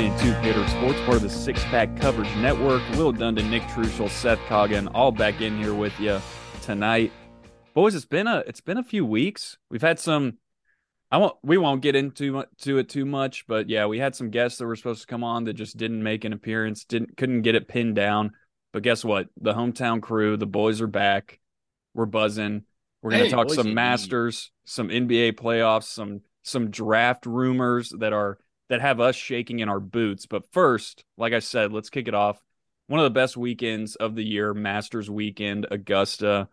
Welcome into Gator Sports, part of the Six Pack Coverage Network. Will Dundon, Nick Trushel, Seth Coggin, all back in here with you tonight. Boys, it's been a it's been a few weeks. We've had some. I won't. We won't get into to it too much, but yeah, we had some guests that were supposed to come on that just didn't make an appearance. Didn't couldn't get it pinned down. But guess what? The hometown crew, the boys are back. We're buzzing. We're gonna Hey, talk some. Masters, some NBA playoffs, some some draft rumors that are that have us shaking in our boots. But first, like I said, let's kick it off. One of the best weekends of the year, Masters weekend, Augusta.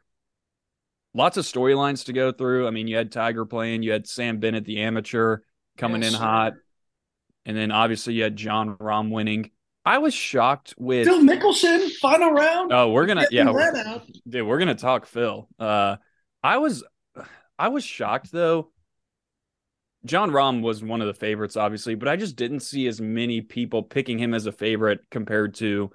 Lots of storylines to go through. I mean, you had Tiger playing, you had Sam Bennett, the amateur, coming Yes, in hot. And then obviously you had Jon Rahm winning. I was shocked with Phil Mickelson, final round. Oh, we're gonna yeah, we're- dude, we're gonna talk Phil. Uh, I was, I was shocked though. Jon Rahm was one of the favorites, obviously, but I just didn't see as many people picking him as a favorite compared to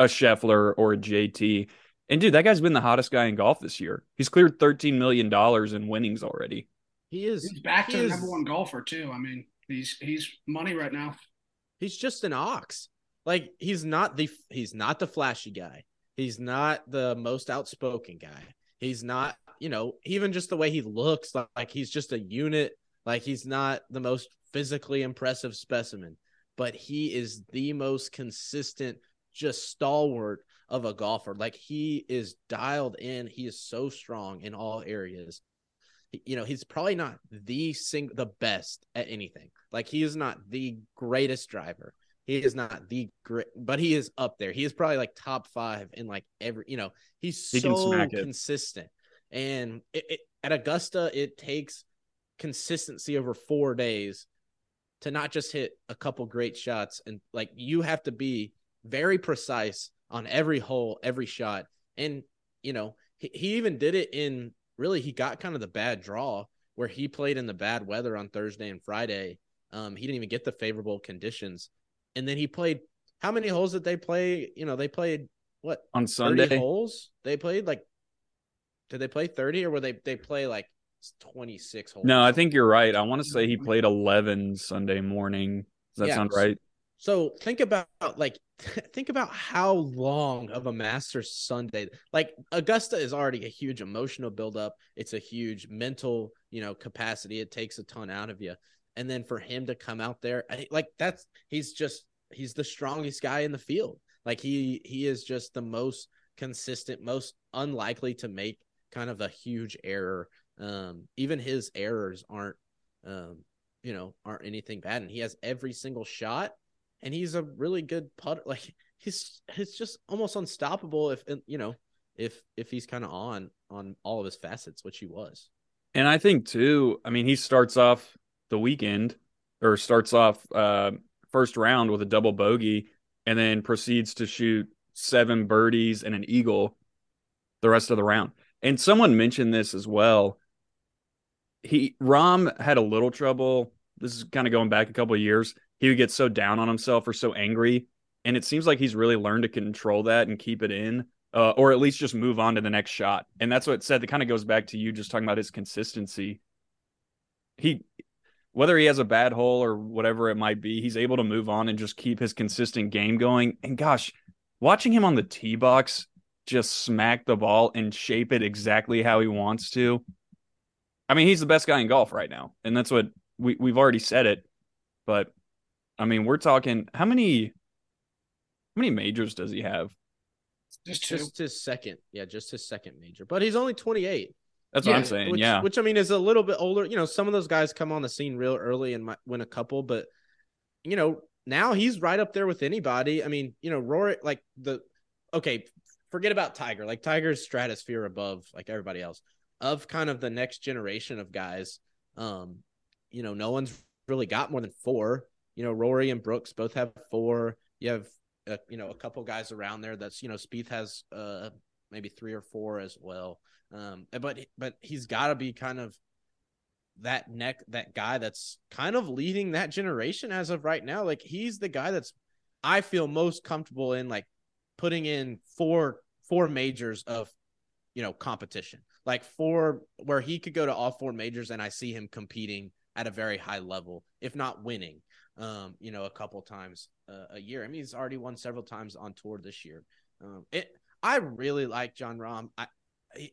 a Scheffler or a JT. And dude, that guy's been the hottest guy in golf this year. He's cleared thirteen million dollars in winnings already. He is He's back he to the is- number one golfer too. I mean, he's he's money right now. He's just an ox. Like he's not the he's not the flashy guy. He's not the most outspoken guy. He's not, you know, even just the way he looks like, like he's just a unit. Like he's not the most physically impressive specimen, but he is the most consistent, just stalwart of a golfer. Like he is dialed in. He is so strong in all areas. You know, he's probably not the sing the best at anything. Like he is not the greatest driver. He is not the great, but he is up there. He is probably like top five in like every. You know, he's He so smack it. consistent. And it, it, at Augusta, it takes consistency over four days to not just hit a couple great shots and like you have to be very precise on every hole, every shot. And you know, he, he even did it in really he got kind of the bad draw where he played in the bad weather on Thursday and Friday. Um, he didn't even get the favorable conditions. And then he played how many holes did they play? You know, they played what On Sunday, holes? They played like did they play 30 or were they they play like 26 holes? no, I think you're right. I want to say he mm-hmm. played eleven Sunday morning. Does that Yeah. sound right? So think about like think about how long of a Masters Sunday. Like Augusta is already a huge emotional buildup. It's a huge mental, you know, capacity. It takes a ton out of you. And then for him to come out there, like that's he's just he's the strongest guy in the field. Like he he is just the most consistent, most unlikely to make kind of a huge error. Um, even his errors aren't um, you know, aren't anything bad. And he has every single shot and he's a really good putter. Like he's he's just almost unstoppable if you know if if he's kind of on on all of his facets, which he was. And I think too, I mean, he starts off the weekend or starts off uh, first round with a double bogey and then proceeds to shoot seven birdies and an eagle the rest of the round. And someone mentioned this as well. He Rahm had a little trouble. This is kind of going back a couple years. He would get so down on himself or so angry, and it seems like he's really learned to control that and keep it in, uh, or at least just move on to the next shot. And that's what it said. That kind of goes back to you just talking about his consistency. He, whether he has a bad hole or whatever it might be, he's able to move on and just keep his consistent game going. And gosh, watching him on the tee box just smack the ball and shape it exactly how he wants to. I mean, he's the best guy in golf right now, and that's what we we've already said it. But I mean, we're talking how many how many majors does he have? Just. Just his second, yeah, just his second major. But he's only 28. That's what I'm saying. which, yeah. which I mean is a little bit older. You know, some of those guys come on the scene real early and might win a couple, but you know, now he's right up there with anybody. I mean, you know, Rory, like the okay, forget about Tiger. Like Tiger's stratosphere above like everybody else of kind of the next generation of guys. Um, you know, no one's really got more than four. You know, Rory and Brooks both have four. You have uh, you know a couple guys around there. That's you know, Spieth has uh maybe three or four as well. Um, but but he's got to be kind of that neck that guy that's kind of leading that generation as of right now. Like he's the guy that's I feel most comfortable in like putting in four four majors of you know competition. Like four where he could go to all four majors and I see him competing at a very high level, if not winning. Um, you know, a couple times uh, a year. I mean, he's already won several times on tour this year. Um, it. I really like Jon Rahm. I, I,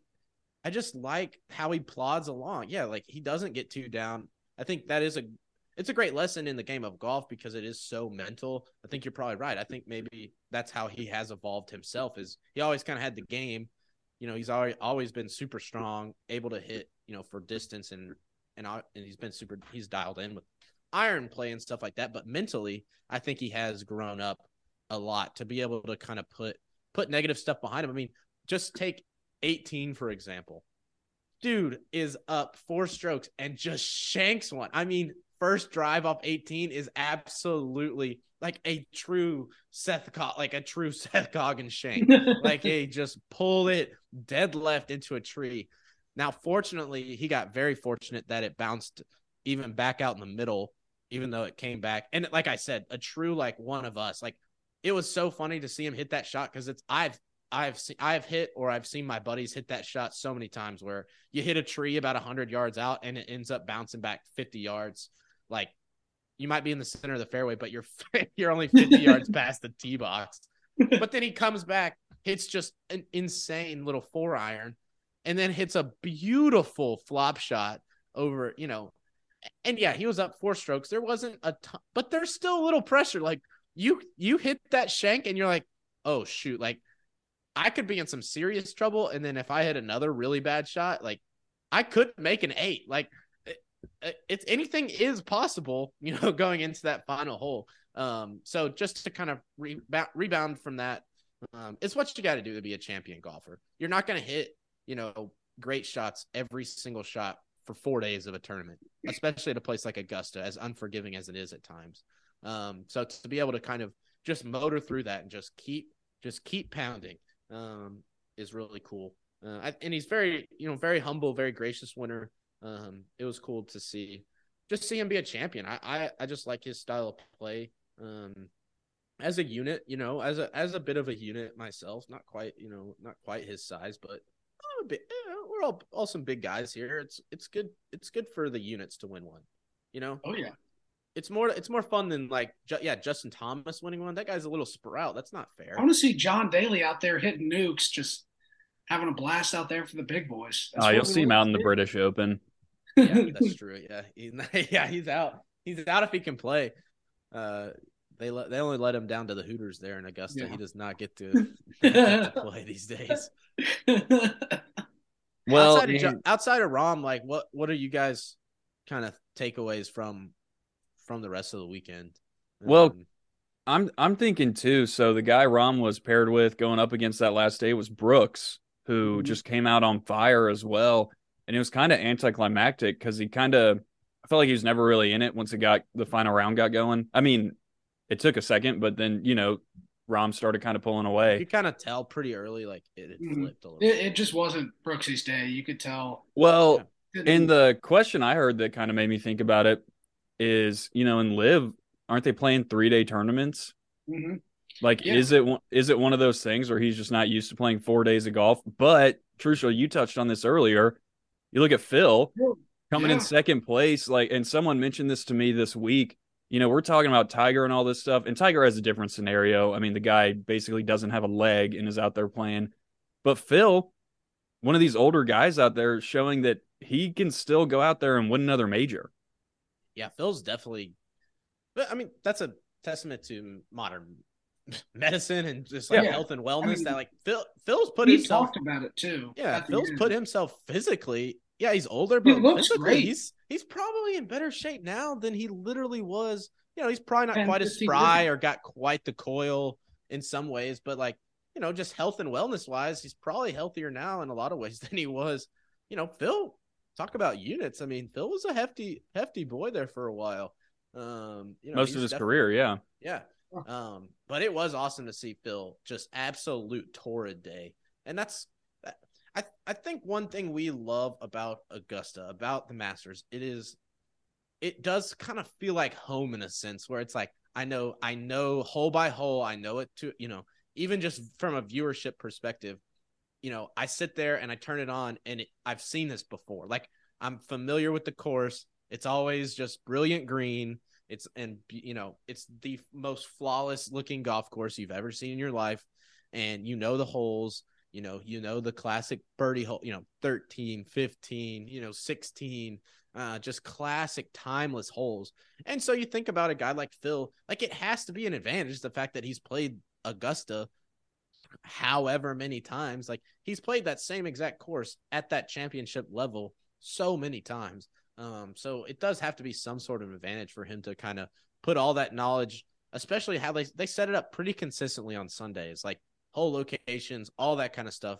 I just like how he plods along. Yeah, like he doesn't get too down. I think that is a it's a great lesson in the game of golf because it is so mental. I think you're probably right. I think maybe that's how he has evolved himself. Is he always kind of had the game, you know, he's always always been super strong, able to hit, you know, for distance and and and he's been super. He's dialed in with iron play and stuff like that. But mentally, I think he has grown up a lot to be able to kind of put put negative stuff behind him. I mean, just take 18 for example. Dude is up four strokes and just shanks one. I mean, first drive off 18 is absolutely like a true Seth Co- like a true Seth Goggins shank. like a just pull it dead left into a tree. Now, fortunately, he got very fortunate that it bounced even back out in the middle, even though it came back. And like I said, a true like one of us. Like it was so funny to see him hit that shot because it's I've I've seen I've hit or I've seen my buddies hit that shot so many times where you hit a tree about hundred yards out and it ends up bouncing back fifty yards like you might be in the center of the fairway, but you're you're only 50 yards past the tee box. But then he comes back, hits just an insane little four iron, and then hits a beautiful flop shot over, you know. And yeah, he was up four strokes. There wasn't a ton, but there's still a little pressure. Like you you hit that shank and you're like, oh shoot, like I could be in some serious trouble. And then if I hit another really bad shot, like I could make an eight. Like it's anything is possible, you know, going into that final hole. Um, so just to kind of rebound, rebound from that, um, it's what you got to do to be a champion golfer. You're not going to hit, you know, great shots every single shot for four days of a tournament, especially at a place like Augusta, as unforgiving as it is at times. Um, so to be able to kind of just motor through that and just keep, just keep pounding, um, is really cool. Uh, and he's very, you know, very humble, very gracious winner. Um, it was cool to see, just see him be a champion. I, I, I just like his style of play. Um, as a unit, you know, as a as a bit of a unit myself, not quite, you know, not quite his size, but I'm a bit. You know, we're all all some big guys here. It's it's good. It's good for the units to win one. You know. Oh yeah. It's more it's more fun than like ju- yeah Justin Thomas winning one. That guy's a little sprout. That's not fair. I want to see John Daly out there hitting nukes, just having a blast out there for the big boys. That's oh, you'll see him out in the British Open yeah, that's true. Yeah, he's yeah he's out. He's out if he can play. Uh, they let they only let him down to the Hooters there in Augusta. Yeah. He does not get to, to play these days. well, outside of, outside of Rahm, like what what are you guys kind of takeaways from from the rest of the weekend? Well, um, I'm I'm thinking too. So the guy Rahm was paired with going up against that last day was Brooks, who mm-hmm. just came out on fire as well and it was kind of anticlimactic because he kind of I felt like he was never really in it once it got the final round got going. I mean, it took a second, but then you know, Rahm started kind of pulling away. You kind of tell pretty early, like it, it mm-hmm. flipped a little. It, it, just wasn't Brooksy's day. You could tell. Well, yeah. in the question I heard that kind of made me think about it is, you know, in LIV, aren't they playing three day tournaments? Mm-hmm. Like, yeah. is it is it one of those things where he's just not used to playing four days of golf? But Trushel, you touched on this earlier you look at Phil coming yeah. in second place, like, and someone mentioned this to me this week. You know, we're talking about Tiger and all this stuff, and Tiger has a different scenario. I mean, the guy basically doesn't have a leg and is out there playing. But Phil, one of these older guys out there, showing that he can still go out there and win another major. Yeah, Phil's definitely. I mean, that's a testament to modern medicine and just like yeah. health and wellness. I mean, that like Phil, Phil's put he himself talked about it too. Yeah, Phil's put himself physically yeah, he's older, but he looks great. He's he's probably in better shape now than he literally was. You know, he's probably not quite as spry or got quite the coil in some ways, but like you know, just health and wellness wise, he's probably healthier now in a lot of ways than he was. You know, Phil. Talk about units. I mean, Phil was a hefty, hefty boy there for a while. Um, you know, most of his career, yeah, yeah. Um, but it was awesome to see Phil just absolute torrid day, and that's I I think one thing we love about Augusta, about the Masters, it is it does kind of feel like home in a sense where it's like I know I know hole by hole, I know it to, you know, even just from a viewership perspective, you know, I sit there and I turn it on and it, I've seen this before. Like I'm familiar with the course. It's always just brilliant green. It's and you know it's the most flawless looking golf course you've ever seen in your life, and you know the holes. You know, you know the classic birdie hole. You know, 13, 15, you know, 16. Uh, just classic timeless holes. And so you think about a guy like Phil, like it has to be an advantage the fact that he's played Augusta however many times. Like he's played that same exact course at that championship level so many times. Um, so it does have to be some sort of advantage for him to kind of put all that knowledge, especially how they they set it up pretty consistently on Sundays, like whole locations, all that kind of stuff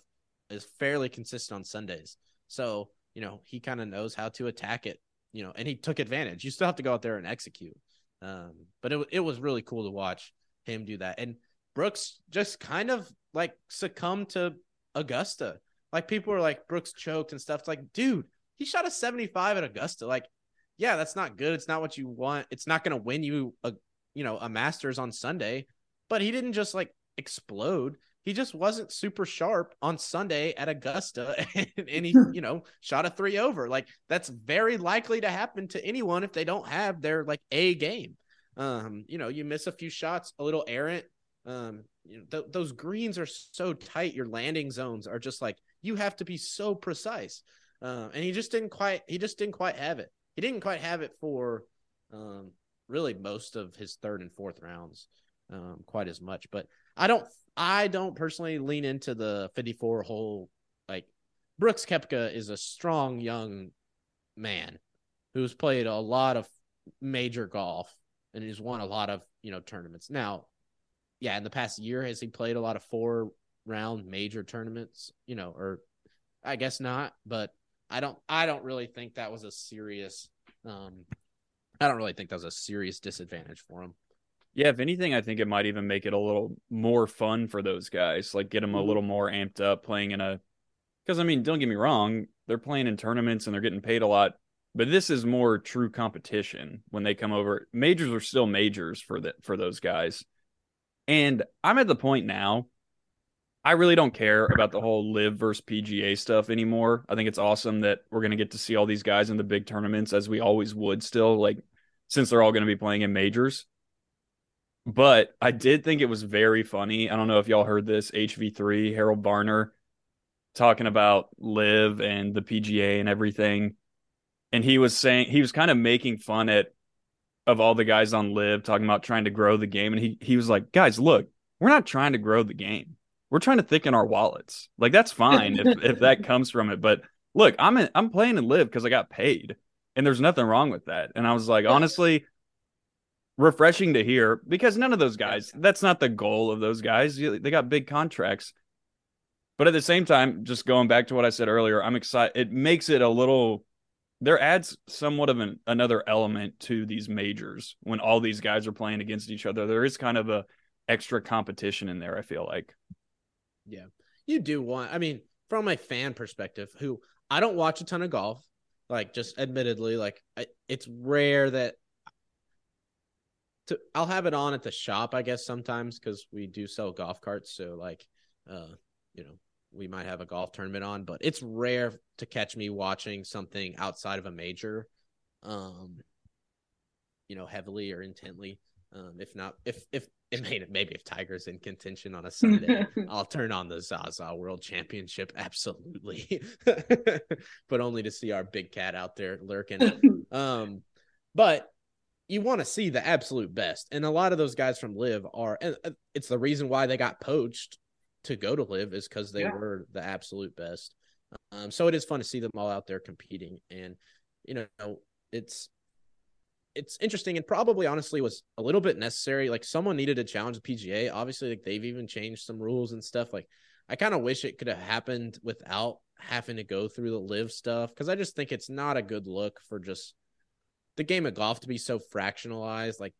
is fairly consistent on Sundays. So you know he kind of knows how to attack it, you know, and he took advantage. You still have to go out there and execute. Um, but it it was really cool to watch him do that, and Brooks just kind of like succumbed to Augusta. Like people were like Brooks choked and stuff. It's like, dude, he shot a 75 at Augusta. Like, yeah, that's not good. It's not what you want. It's not going to win you a you know a Masters on Sunday. But he didn't just like explode. He just wasn't super sharp on Sunday at Augusta, and, and he you know shot a three over. Like that's very likely to happen to anyone if they don't have their like a game. Um, you know, you miss a few shots, a little errant. Um, you know, th- those greens are so tight. Your landing zones are just like you have to be so precise. Uh, and he just didn't quite he just didn't quite have it. He didn't quite have it for um, really most of his third and fourth rounds um, quite as much. But I don't I don't personally lean into the 54 hole like Brooks Koepka is a strong young man who's played a lot of major golf and he's won a lot of, you know, tournaments. Now, yeah, in the past year has he played a lot of four round major tournaments, you know, or I guess not, but I don't I don't really think that was a serious um I don't really think that was a serious disadvantage for him. Yeah, if anything, I think it might even make it a little more fun for those guys. Like get them a mm-hmm. little more amped up playing in a because I mean, don't get me wrong, they're playing in tournaments and they're getting paid a lot, but this is more true competition when they come over. Majors are still majors for the for those guys. And I'm at the point now I really don't care about the whole LIV versus PGA stuff anymore. I think it's awesome that we're going to get to see all these guys in the big tournaments as we always would still, like since they're all going to be playing in majors. But I did think it was very funny. I don't know if y'all heard this HV3, Harold Varner talking about LIV and the PGA and everything. And he was saying he was kind of making fun at of all the guys on LIV talking about trying to grow the game. And he he was like, guys, look, we're not trying to grow the game we're trying to thicken our wallets. Like that's fine if, if that comes from it. But look, I'm in, I'm playing to LIV because I got paid, and there's nothing wrong with that. And I was like, honestly, refreshing to hear because none of those guys. That's not the goal of those guys. They got big contracts. But at the same time, just going back to what I said earlier, I'm excited. It makes it a little. There adds somewhat of an, another element to these majors when all these guys are playing against each other. There is kind of a extra competition in there. I feel like. Yeah. You do want, I mean, from a fan perspective, who I don't watch a ton of golf, like just admittedly, like I, it's rare that to, I'll have it on at the shop, I guess, sometimes because we do sell golf carts. So, like, uh, you know, we might have a golf tournament on, but it's rare to catch me watching something outside of a major, um, you know, heavily or intently. Um, if not, if if it made maybe if Tiger's in contention on a Sunday, I'll turn on the Zaza World Championship, absolutely, but only to see our big cat out there lurking. um, but you want to see the absolute best, and a lot of those guys from LIV are, and uh, it's the reason why they got poached to go to LIV is because they yeah. were the absolute best. Um, so it is fun to see them all out there competing, and you know, it's it's interesting and probably honestly was a little bit necessary. Like someone needed to challenge the PGA. Obviously, like they've even changed some rules and stuff. Like I kind of wish it could have happened without having to go through the LIV stuff because I just think it's not a good look for just the game of golf to be so fractionalized. Like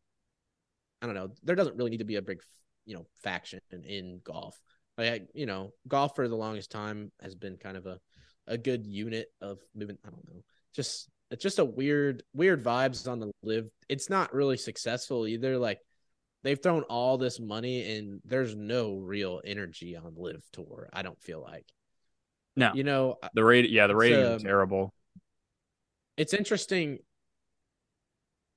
I don't know, there doesn't really need to be a big you know faction in golf. Like you know, golf for the longest time has been kind of a a good unit of movement. I don't know, just it's just a weird weird vibes on the LIV. it's not really successful either like they've thrown all this money and there's no real energy on LIV tour i don't feel like no you know the rate yeah the rating um, is terrible it's interesting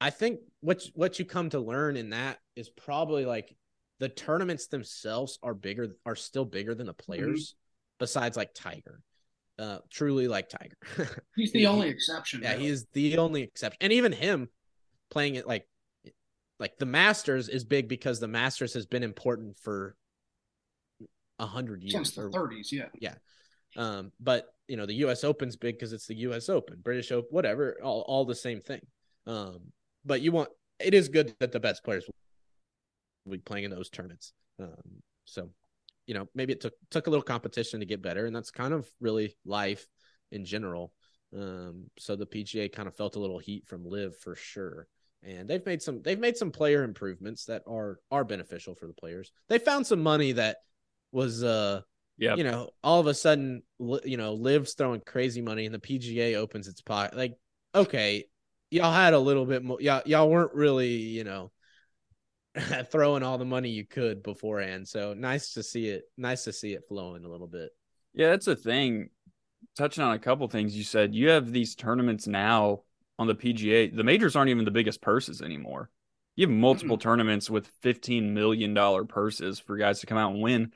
I think what what you come to learn in that is probably like the tournaments themselves are bigger are still bigger than the Mm-hmm. players besides like Tiger. Uh truly like Tiger. He's the He- only exception. yeah, really. he is the only exception. And even him playing it like like the Masters is big because the Masters has been important for a hundred years. since the or- 30s. Yeah. um, but you know, the US Open's big because it's the US Open, British Open, whatever, all, all the same thing. Um, but you want it is good that the best players will be playing in those tournaments. Um, so you know, maybe it took took a little competition to get better, and that's kind of really life in general. Um, so the PGA kind of felt a little heat from LIV for sure. And they've made some they've made some player improvements that are are beneficial for the players. They found some money that was uh Yeah. you know, all of a sudden, you know, LIV's throwing crazy money and the PGA opens its pocket. Like, okay, y'all had a little bit more. Y'all, y'all weren't really, you know, throwing all the money you could beforehand. So nice to see it. Nice to see it flowing a little bit. Yeah, that's a thing. Touching on a couple things you said, you have these tournaments now on the PGA. The majors aren't even the biggest purses anymore. You have multiple tournaments with $15 million purses for guys to come out and win.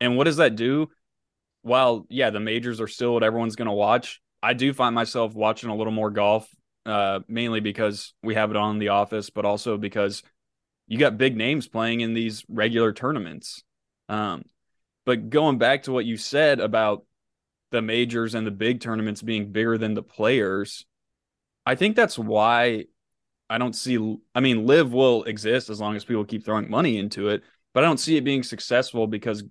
And what does that do? While, yeah, the majors are still what everyone's going to watch, I do find myself watching a little more golf, uh, mainly because we have it on the office, but also because you got big names playing in these regular tournaments. Um, but going back to what you said about the majors and the big tournaments being bigger than the players, I think that's why I don't see. I mean, LIV will exist as long as people keep throwing money into it, but I don't see it being successful because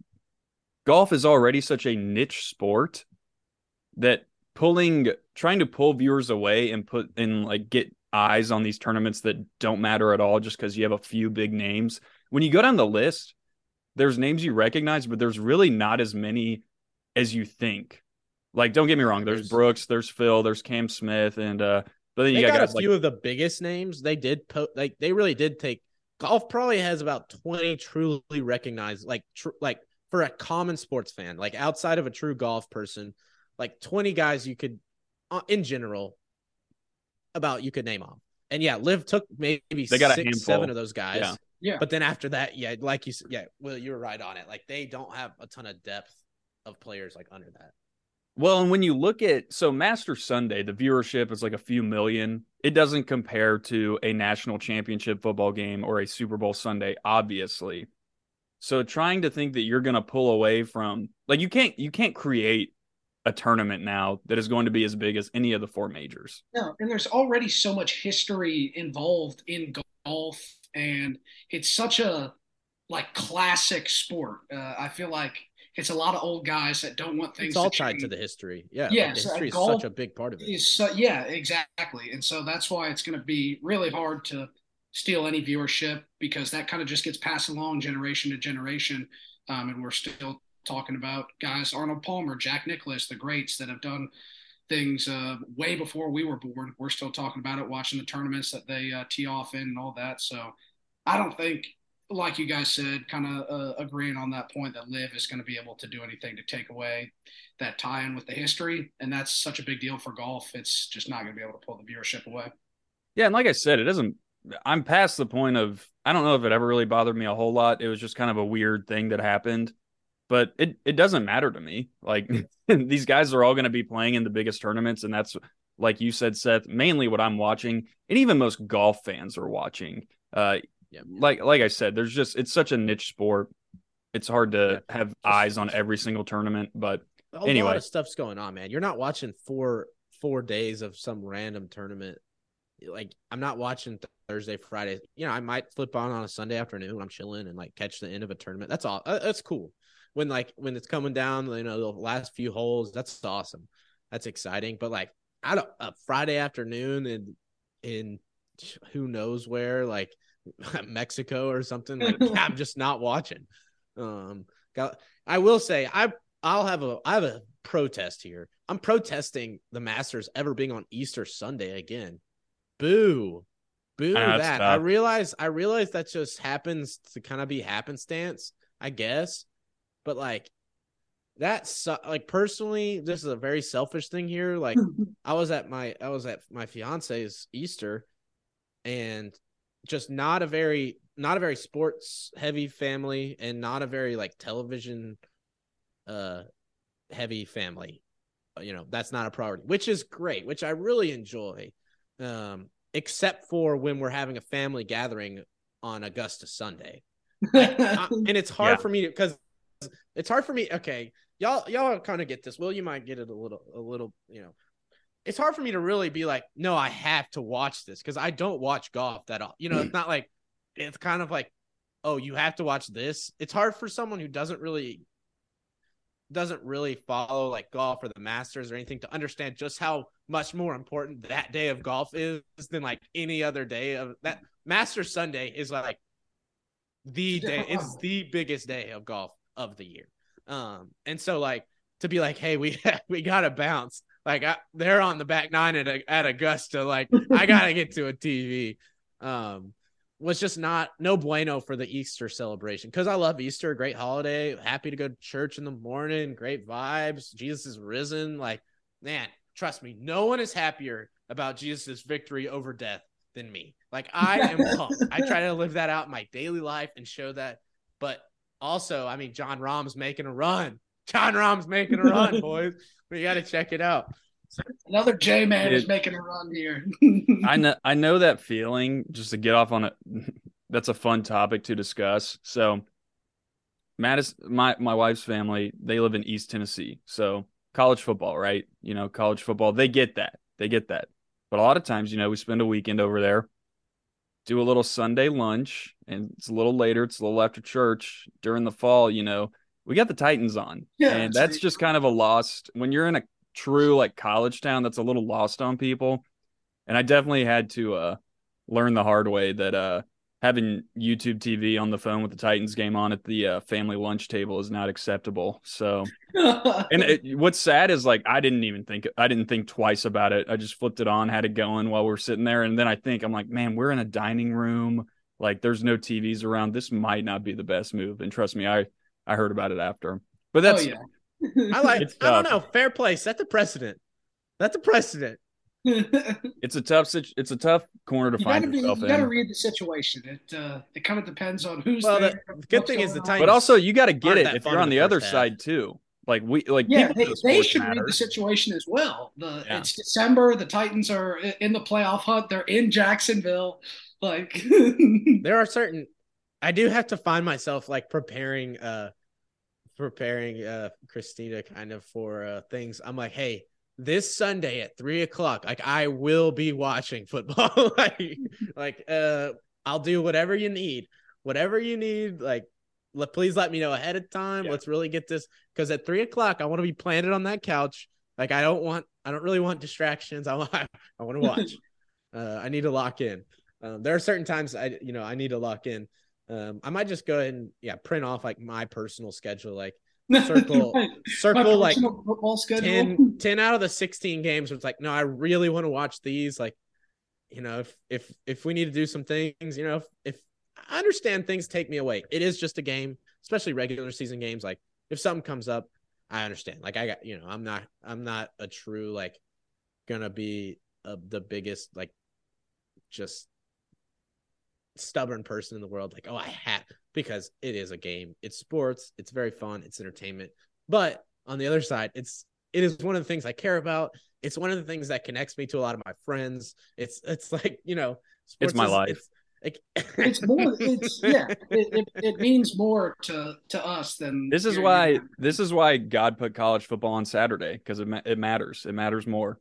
golf is already such a niche sport that pulling, trying to pull viewers away and put in like get eyes on these tournaments that don't matter at all just because you have a few big names. When you go down the list, there's names you recognize, but there's really not as many as you think. Like, don't get me wrong. There's Brooks, there's Phil, there's Cam Smith, and uh, but then you They got, got, a like few of the biggest names. They did po- like they really did take golf. Probably has about twenty truly recognized like tr- like for a common sports fan, like outside of a true golf person, like twenty guys you could Uh, in general about you could name off. And yeah, Liv took maybe They got six, seven of those guys. Yeah. Yeah. But then after that, yeah, like you said, yeah, well, you were right on it. Like they don't have a ton of depth of players like under that. Well, and when you look at so Master Sunday, the viewership is like a few million. It doesn't compare to a national championship football game or a Super Bowl Sunday, obviously. So trying to think that you're going to pull away from like you can't you can't create a tournament now that is going to be as big as any of the four majors. No, and there's already so much history involved in golf, and it's such a like classic sport. Uh, I feel like it's a lot of old guys that don't want things. It's all to tied change. to the history. Yeah. Yeah, like, the so, uh, history is such a big part of it. so, yeah, exactly, and so that's why it's going to be really hard to steal any viewership because that kind of just gets passed along generation to generation, um, and we're still talking about guys Arnold Palmer, Jack Nicklaus, the greats that have done things uh, way before we were born. We're still talking about it, watching the tournaments that they uh, tee off in and all that. So I don't think, like you guys said, kind of uh, agreeing on that point that Liv is going to be able to do anything to take away that tie-in with the history, and that's such a big deal for golf. It's just not going to be able to pull the viewership away. Yeah, and like I said, it doesn't. I'm past the point of I don't know if it ever really bothered me a whole lot. It was just kind of a weird thing that happened, but it it doesn't matter to me. Like these guys are all going to be playing in the biggest tournaments, and that's like you said, Seth. Mainly what I'm watching, and even most golf fans are watching. Uh, Yeah. like like I said, there's just it's such a niche sport. It's hard to Yeah. have eyes on every single tournament, but A Anyway. lot of stuff's going on, man. You're not watching four four days of some random tournament. Like I'm not watching Thursday, Friday. You know, I might flip on on a Sunday afternoon when I'm chilling and like catch the end of a tournament. That's all. uh, That's cool. When like when it's coming down, you know, the last few holes. That's awesome. That's exciting. But like, I don't a Friday afternoon and in who knows where, like Mexico or something. Like I'm just not watching. Um, got, I will say I I'll have a I have a protest here. I'm protesting the Masters ever being on Easter Sunday again. Boo. Boo I that. I realize I realize that just happens to kind of be happenstance, I guess. But like that's like personally, this is a very selfish thing here. Like I was at my I was at my fiance's Easter and just not a very not a very sports heavy family and not a very like television uh heavy family you know that's not a priority which is great which i really enjoy um except for when we're having a family gathering on augusta sunday I, and it's hard Yeah. for me to because it's hard for me okay y'all y'all kind of get this. Will you might get it a little a little you know. It's hard for me to really be like no i have to watch this because i don't watch golf that all you know it's not like it's kind of like oh you have to watch this. It's hard for someone who doesn't really doesn't really follow like golf or the masters or anything to understand just how much more important that day of golf is than like any other day of that masters sunday is like the day it's the biggest day of golf of the year. Um and so like to be like hey we we gotta bounce. Like I, they're on the back nine at, at augusta. Like i gotta get to a tv um was just not no bueno for the easter celebration. Because i love easter. Great holiday. Happy to go to church in the morning. Great vibes. Jesus is risen. Like man trust me no one is happier about jesus' victory over death than me. Like i am pumped. I try to live that out in my daily life and show that. But also i mean jon Rahm's making a run jon Rahm's making a run boys we got to check it out Another J man is making a run here. I know I know that feeling just to get off on it. That's a fun topic to discuss. So Mattis my my wife's family, they live in East Tennessee. So college football, right? You know, college football, they get that. They get that. But a lot of times, you know, we spend a weekend over there, do a little Sunday lunch, and it's a little later, it's a little after church during the fall, you know, we got the Titans on. Yeah, and that's see. just kind of a lost when you're in a true like college town, that's a little lost on people. And I definitely had to uh learn the hard way that uh having YouTube TV on the phone with the Titans game on at the uh, family lunch table is not acceptable. So, and it, what's sad is like I didn't even think I didn't think twice about it. I just flipped it on, had it going while we are sitting there, and then I think I'm like, man, we're in a dining room. Like, there's no TVs around. This might not be the best move. And trust me, I I heard about it after. But oh that's yeah. i like i don't know fair play set the precedent that's a precedent it's a tough situ- it's a tough corner to you find gotta be, yourself you gotta read the situation. It uh, it kind of depends on who's Well, there. the good thing is the on. Titans- but also, you got to get it if you're on the the other half. side too. Like we like Yeah, they, they sports should read the situation as well. The Yeah. it's December. The Titans are in the playoff hunt. They're in Jacksonville. Like there are certain i do have to find myself like preparing uh preparing uh christina kind of for uh things i'm like hey this sunday at three o'clock like i will be watching football. Like like uh i'll do whatever you need. Whatever you need like let, please let me know ahead of time. Yeah. let's really get this because at three o'clock i want to be planted on that couch. Like i don't want i don't really want distractions. I want i want to watch. Uh i need to lock in. Um, there are certain times I, you know, I need to lock in. Um, I might just go ahead and yeah, print off like my personal schedule, like circle, My- my circle like football schedule. 10, 10 out of the 16 games. It's like, no, I really want to watch these. Like, you know, if, if, if we need to do some things, you know, if, if I understand things take me away, it is just a game, especially regular season games. Like if something comes up, I understand. Like I got, you know, I'm not, I'm not a true, like gonna be a, the biggest, like just stubborn person in the world like oh i have because it is a game it's sports it's very fun it's entertainment but on the other side it's it is one of the things i care about it's one of the things that connects me to a lot of my friends it's it's like you know sports it's my is- life. it's, like, it's more. It's yeah. It, it, it means more to to us than This is why your- this is why God put college football on Saturday because it ma- it matters. It matters more.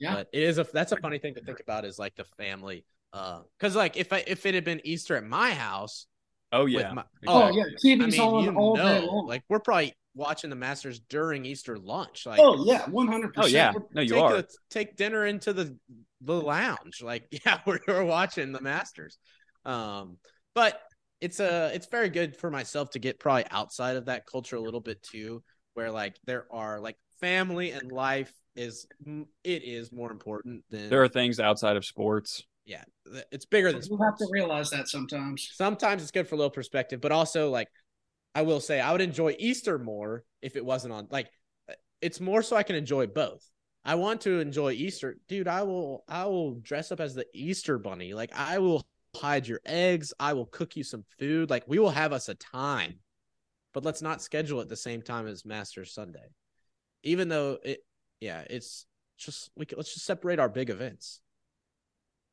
Yeah. but it is a that's a funny thing to think about is like the family uh because like if i if it had been easter at my house Oh yeah. my- Oh Exactly. yeah, I mean, on you all day know, long. like we're probably watching the Masters during Easter lunch. Like, oh yeah, one hundred percent. Oh yeah. No, you take are. the- take dinner into the the lounge. Like, yeah, we're, we're watching the Masters. Um, but it's a it's very good for myself to get probably outside of that culture a little bit too, where like there are like family and life is it is more important than There are things outside of sports. Yeah, it's bigger than You have to realize that sometimes. sometimes it's good for a little perspective, but also like I will say I would enjoy Easter more if it wasn't on like uh, it's more so I can enjoy both. I want to enjoy Easter, dude. I will I will dress up as the Easter bunny. Like I will hide your eggs. I will cook you some food. Like we will have us a time. But let's not schedule it the same time as Master Sunday. Even though it yeah, it's just we can, let's just separate our big events.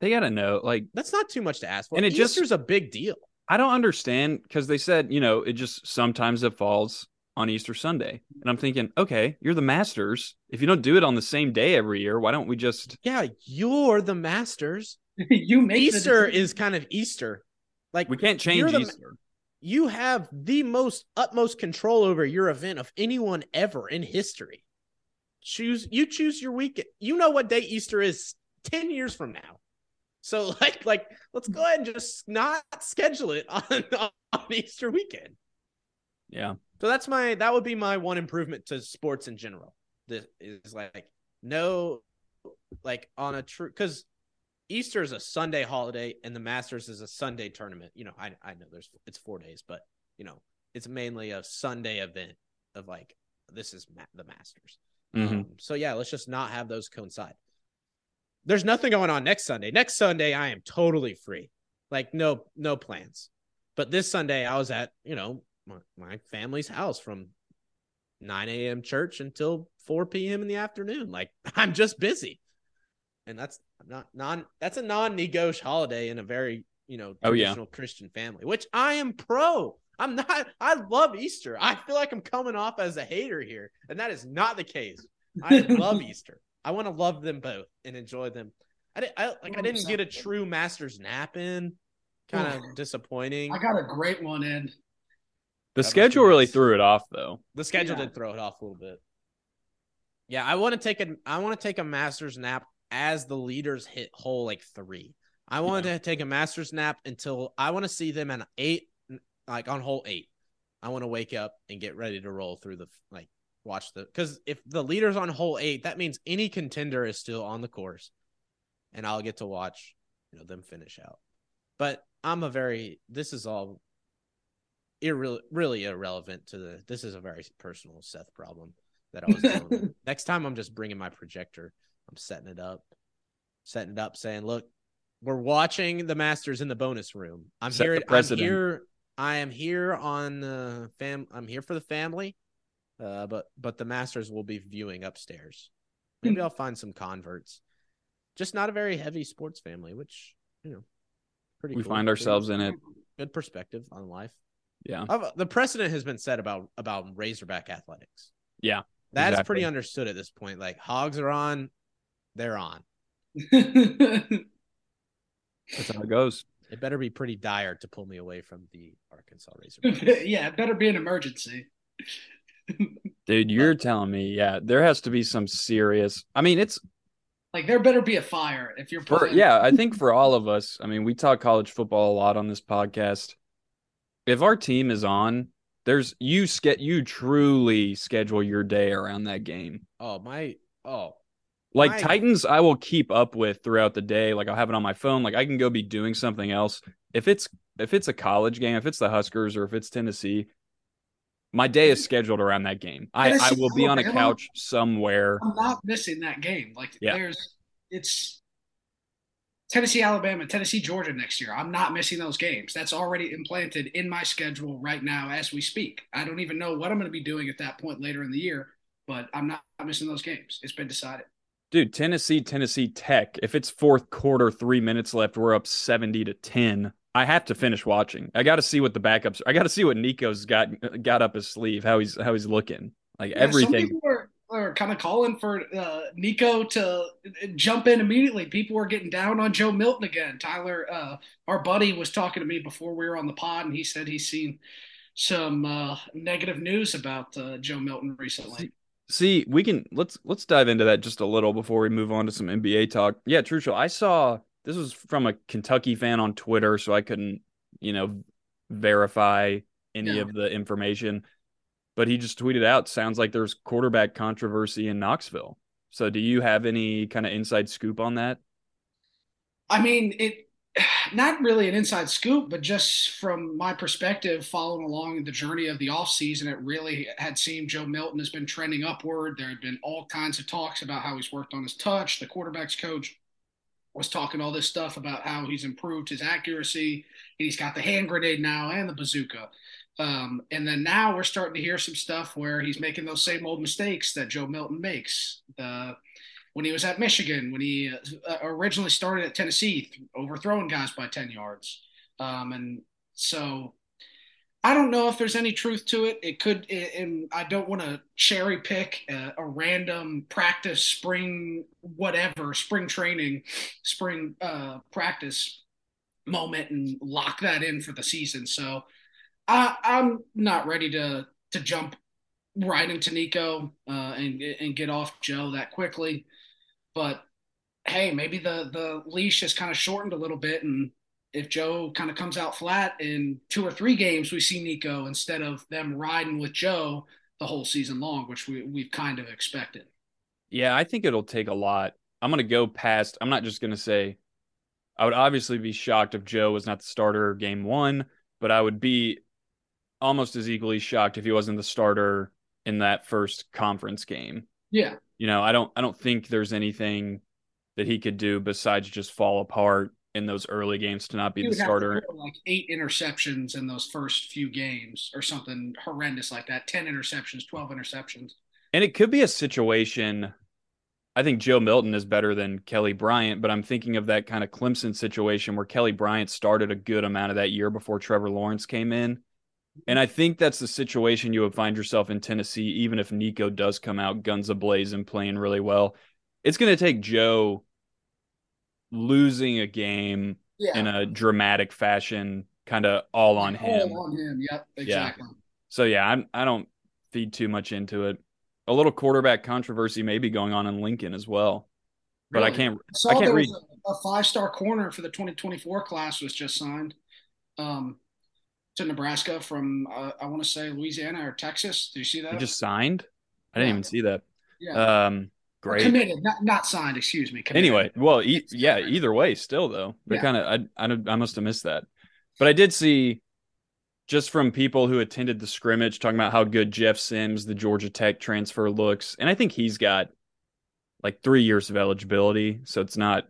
They got to know like That's not too much to ask for. And it just- Easter's a big deal. I don't understand because they said, you know, it just sometimes it falls on Easter Sunday. And I'm thinking, okay, you're the Masters. If you don't do it on the same day every year, why don't we just Yeah, you're the Masters. you make Easter decision. is kind of Easter. Like we can't change You're the- Easter. you have the most utmost control over your event of anyone ever in history. Choose you choose your weekend. You know what day Easter is 10 years from now. So like like let's go ahead and just not schedule it on, on Easter weekend. Yeah. So that's my that would be my one improvement to sports in general. This is like no like on a true because Easter is a Sunday holiday and the Masters is a Sunday tournament. You know, I I know there's it's four days, but you know it's mainly a Sunday event of like this is ma- the Masters. Mhm. Um, so yeah, let's just not have those coincide. There's nothing going on next Sunday. Next Sunday, I am totally free. Like no no plans. But this Sunday, I was at you know my, my family's house from 9 a.m. church until 4 p.m. in the afternoon. Like I'm just busy, and that's not non that's a non-negotiable holiday in a very you know Oh, yeah. traditional Christian family, which I am pro. I'm not. I love Easter. I feel like I'm coming off as a hater here, and that is not the case. I love Easter. I want to love them both and enjoy them. I, didn't, I like. I didn't get a true Masters nap in. Kind of disappointing. I got a great one in. The That schedule really nice. threw it off though. The schedule Yeah. did throw it off a little bit. Yeah, I want to take a I want to take a Masters nap as the leaders hit hole like three. I wanted to take a Masters nap until I want to see them at eight, like on hole eight. I want to wake up and get ready to roll through the like watch the because if the leader's on hole eight, that means any contender is still on the course, and I'll get to watch you know them finish out. But I'm a very this is all irre- really irrelevant to the this is a very personal Seth problem that I was dealing. Next time I'm just bringing my projector. I'm setting it up. Setting it up saying, "Look, we're watching the Masters in the bonus room. I'm Set here the I'm here I am here on uh, fam I'm here for the family. Uh but but the Masters will be viewing upstairs. Maybe I'll find some converts. Just not a very heavy sports family, which, you know, pretty We cool. find Good- ourselves in it. good perspective on life. Yeah. I've- the precedent has been set about about Razorback athletics. Yeah, that's exactly. pretty understood at this point. Like hogs are on, they're on. That's how it goes. It better be pretty dire to pull me away from the Arkansas Razorbacks. yeah, it better be an emergency. Dude, you're telling me, yeah, there has to be some serious. I mean, it's Like there better be a fire if you're for yeah, I think for all of us, I mean, we talk college football a lot on this podcast. If our team is on, there's you get you truly schedule your day around that game. oh my! Oh, Like My- Titans, I will keep up with throughout the day. Like I'll have it on my phone. Like I can go be doing something else. If it's if it's a college game, if it's the Huskers or if it's Tennessee, my day is scheduled around that game. I, I will be on a couch somewhere. I'm not missing that game. Like Yeah. there's it's Tennessee, Alabama, Tennessee, Georgia next year. I'm not missing those games. That's already implanted in my schedule right now as we speak. I don't even know what I'm going to be doing at that point later in the year, but I'm not missing those games. It's been decided. Dude, Tennessee, Tennessee Tech. If it's fourth quarter, three minutes left, we're up 70 to 10. I have to finish watching. I got to see what the backups. I got to see what Nico's got got up his sleeve. How he's how he's looking. Like Yeah, Some everything. people are, are kind of calling for uh, Nico to jump in immediately. People were getting down on Joe Milton again. Tyler, uh, our buddy, was talking to me before we were on the pod, and he said he's seen some uh, negative news about uh, Joe Milton recently. See, we can let's let's dive into that just a little before we move on to some NBA talk. Yeah, Trushel. I saw this was from a Kentucky fan on Twitter, so I couldn't, you know, verify any Yeah. of the information. But he just tweeted out, sounds like there's quarterback controversy in Knoxville. So do you have any kind of inside scoop on that? I mean, it not really an inside scoop, but just from my perspective, following along the journey of the offseason, it really had seemed Joe Milton has been trending upward. There had been all kinds of talks about how he's worked on his touch. The quarterback's coach was talking all this stuff about how he's improved his accuracy. And he's got the hand grenade now and the bazooka. Um, and then now we're starting to hear some stuff where he's making those same old mistakes that Joe Milton makes. The when he was at Michigan, when he uh, originally started at Tennessee, overthrowing guys by 10 yards. Um, and so I don't know if there's any truth to it. It could, and I don't want to cherry pick a, a, random practice, spring, whatever, spring training, spring uh, practice moment and lock that in for the season. So I, I'm not ready to to jump right into Nico uh, and and get off Joe that quickly. But hey, maybe the the leash is kind of shortened a little bit, and if Joe kind of comes out flat in two or three games, we see Nico instead of them riding with Joe the whole season long, which we we've kind of expected. Yeah, I think it'll take a lot. I'm going to go past. I'm not just going to say. I would obviously be shocked if Joe was not the starter game one, but I would be almost as equally shocked if he wasn't the starter in that first conference game. Yeah you know, I don't I don't think there's anything that he could do besides just fall apart in those early games to not be the starter. like eight interceptions in those first few games or something horrendous like that. Ten interceptions, twelve interceptions. And it could be a situation. I think Joe Milton is better than Kelly Bryant, but I'm thinking of that kind of Clemson situation where Kelly Bryant started a good amount of that year before Trevor Lawrence came in. And I think that's the situation you would find yourself in Tennessee, even if Nico does come out guns ablaze and playing really well. It's going to take Joe losing a game yeah. in a dramatic fashion, kind of all on all him. on him. Yep, exactly. Yeah. So yeah, I'm, I don't feed too much into it. A little quarterback controversy may be going on in Lincoln as well, but really? I can't. I, I can't read. A, a five star corner for the 2024 class was just signed. Um, to Nebraska from uh, I want to say Louisiana or Texas. Did you see that? He just signed. I didn't yeah. even see that. Yeah. Um, great. Committed, not not signed. Excuse me. Committed. Anyway, well, e- yeah. Either way, still though, they yeah. kind of I, I I must have missed that, but I did see just from people who attended the scrimmage talking about how good Jeff Sims, the Georgia Tech transfer, looks, and I think he's got like three years of eligibility, so it's not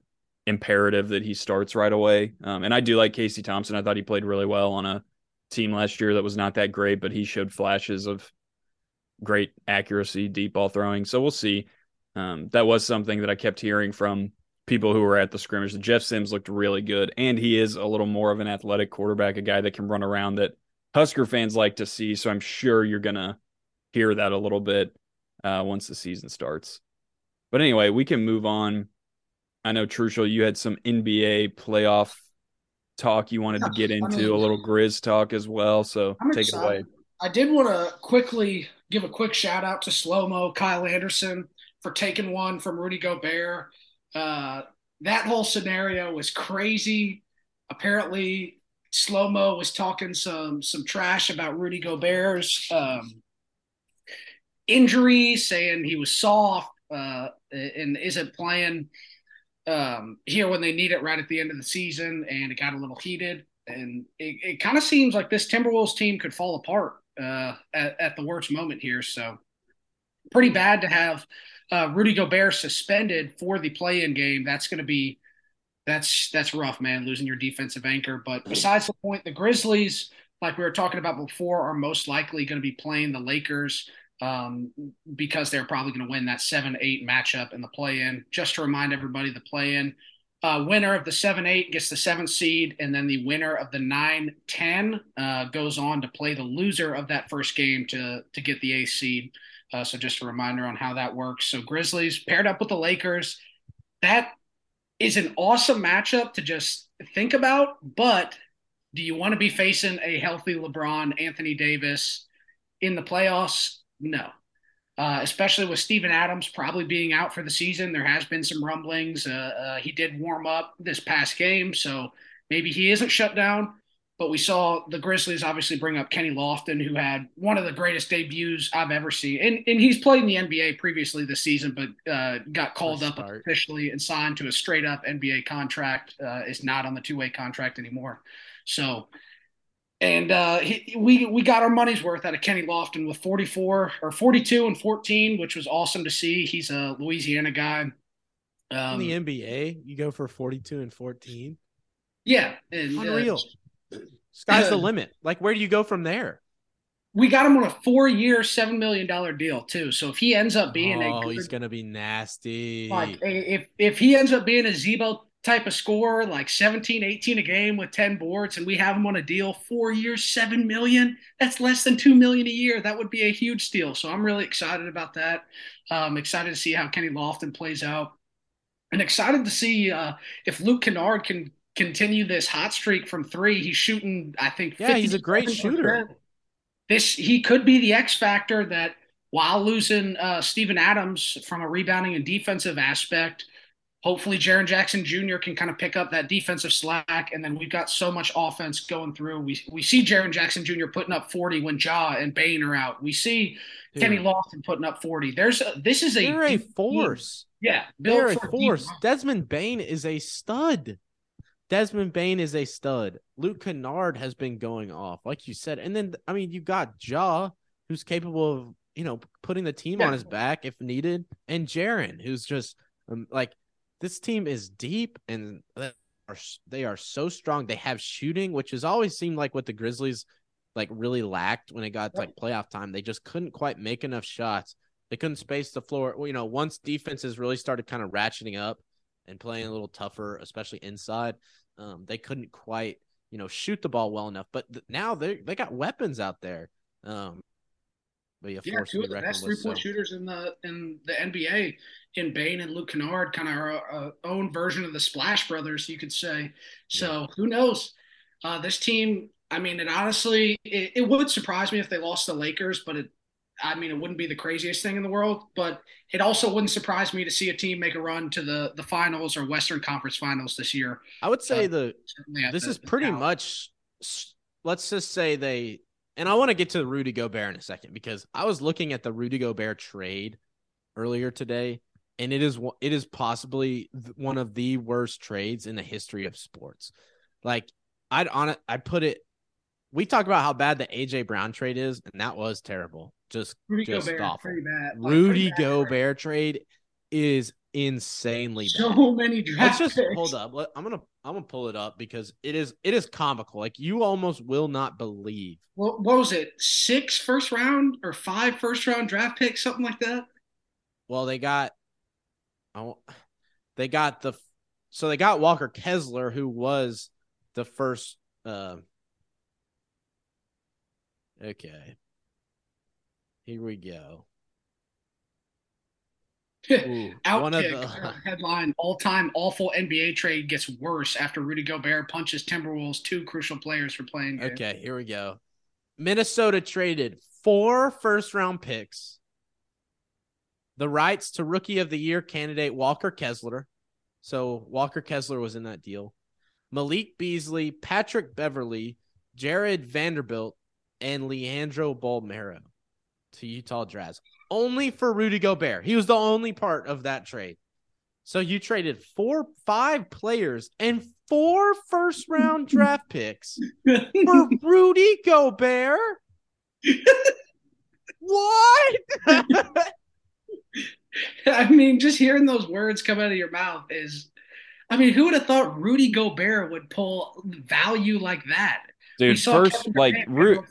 imperative that he starts right away. Um, and I do like Casey Thompson. I thought he played really well on a team last year that was not that great, but he showed flashes of great accuracy, deep ball throwing. So we'll see. Um, that was something that I kept hearing from people who were at the scrimmage. That Jeff Sims looked really good, and he is a little more of an athletic quarterback, a guy that can run around that Husker fans like to see. So I'm sure you're gonna hear that a little bit uh, once the season starts. But anyway, we can move on. I know Trushel, you had some NBA playoff talk you wanted to get into, I mean, a little Grizz talk as well. So I'm take excited. it away. I did want to quickly give a quick shout out to Slow Mo Kyle Anderson for taking one from Rudy Gobert. Uh, that whole scenario was crazy. Apparently, Slow Mo was talking some some trash about Rudy Gobert's um, injury, saying he was soft uh, and isn't playing um, here when they need it right at the end of the season, and it got a little heated. And it, it kind of seems like this Timberwolves team could fall apart uh, at, at, the worst moment here. So, pretty bad to have uh, Rudy Gobert suspended for the play-in game. That's going to be that's that's rough, man. Losing your defensive anchor. But besides the point, the Grizzlies, like we were talking about before, are most likely going to be playing the Lakers um, because they're probably going to win that 7 8 matchup in the play in. Just to remind everybody, the play in uh, winner of the 7 8 gets the seventh seed, and then the winner of the 9 10 uh, goes on to play the loser of that first game to, to get the eighth seed. Uh, so just a reminder on how that works. So Grizzlies paired up with the Lakers. That is an awesome matchup to just think about, but do you want to be facing a healthy LeBron, Anthony Davis in the playoffs? No. Uh, especially with Steven Adams probably being out for the season. There has been some rumblings. Uh, uh, he did warm up this past game, so maybe he isn't shut down. But we saw the Grizzlies obviously bring up Kenny Lofton, who had one of the greatest debuts I've ever seen. And, and he's played in the NBA previously this season, but uh, got called up officially and signed to a straight up NBA contract. Uh, is not on the two way contract anymore. So, and uh, he, we we got our money's worth out of Kenny Lofton with 44 or 42 and 14, which was awesome to see. He's a Louisiana guy. Um, in the NBA, you go for 42 and 14. Yeah, and, uh, unreal. Uh, Sky's the limit. Like, where do you go from there? We got him on a four-year, seven million dollar deal too. So if he ends up being oh, a, good, he's gonna be nasty. Like if if he ends up being a Z-Bo type of scorer, like 17, 18 a game with 10 boards, and we have him on a deal four years, seven million. That's less than two million a year. That would be a huge steal. So I'm really excited about that. Um, excited to see how Kenny Lofton plays out, and excited to see uh, if Luke Kennard can continue this hot streak from three. He's shooting, I think. Yeah, he's a great shooter. This he could be the X factor that while losing uh, Steven Adams from a rebounding and defensive aspect, hopefully Jaren Jackson Jr. can kind of pick up that defensive slack, and then we've got so much offense going through. We we see Jaren Jackson Jr. putting up 40 when Ja and Bane are out. We see Dude. Kenny Lofton putting up 40. There's a, this is a, a force. Team. Yeah, they're a force. Desmond Bane is a stud. Desmond Bane is a stud. Luke Kennard has been going off, like you said. And then, I mean, you got Ja, who's capable of, you know, putting the team yeah. on his back if needed, and Jaren, who's just um, like, this team is deep and they are, they are so strong. They have shooting, which has always seemed like what the Grizzlies like really lacked when it got like playoff time. They just couldn't quite make enough shots. They couldn't space the floor. Well, you know, once defenses really started kind of ratcheting up and playing a little tougher, especially inside, um, they couldn't quite, you know, shoot the ball well enough. But th- now they they got weapons out there. Um, but yeah, yeah two of the best three point so. shooters in the in the NBA in Bane and Luke Kennard, kind of our uh, own version of the Splash Brothers, you could say. So yeah. who knows? Uh, this team, I mean, it honestly, it, it, would surprise me if they lost the Lakers, but it I mean, it wouldn't be the craziest thing in the world, but it also wouldn't surprise me to see a team make a run to the the finals or Western Conference Finals this year. I would say uh, the this the, is pretty much. Let's just say they, and I want to get to the Rudy Gobert in a second because I was looking at the Rudy Gobert trade earlier today, and it is it is possibly one of the worst trades in the history of sports. Like I'd on it, I put it. We talked about how bad the AJ Brown trade is, and that was terrible. Just Rudy just Gobert, awful. Bad, like, Rudy Gobert trade is insanely so bad. So many drafts. Let's just hold up. I'm gonna I'm gonna pull it up because it is it is comical. Like you almost will not believe. What, what was it? Six first round or five first round draft picks, something like that. Well, they got, oh, they got the, so they got Walker Kessler, who was the first. Uh, okay, here we go. Outkick the... Uh, headline: All-time awful NBA trade gets worse after Rudy Gobert punches Timberwolves two crucial players for playing. Okay, here we go. Minnesota traded four first-round picks, the rights to Rookie of the Year candidate Walker Kessler. So Walker Kessler was in that deal. Malik Beasley, Patrick Beverley, Jarred Vanderbilt, and Leandro Bolmaro to Utah Jazz only for Rudy Gobert. He was the only part of that trade. So you traded four, five players and four first round draft picks for Rudy Gobert. what? I mean, just hearing those words come out of your mouth is, I mean, who would have thought Rudy Gobert would pull value like that? Dude, first, like, Ru-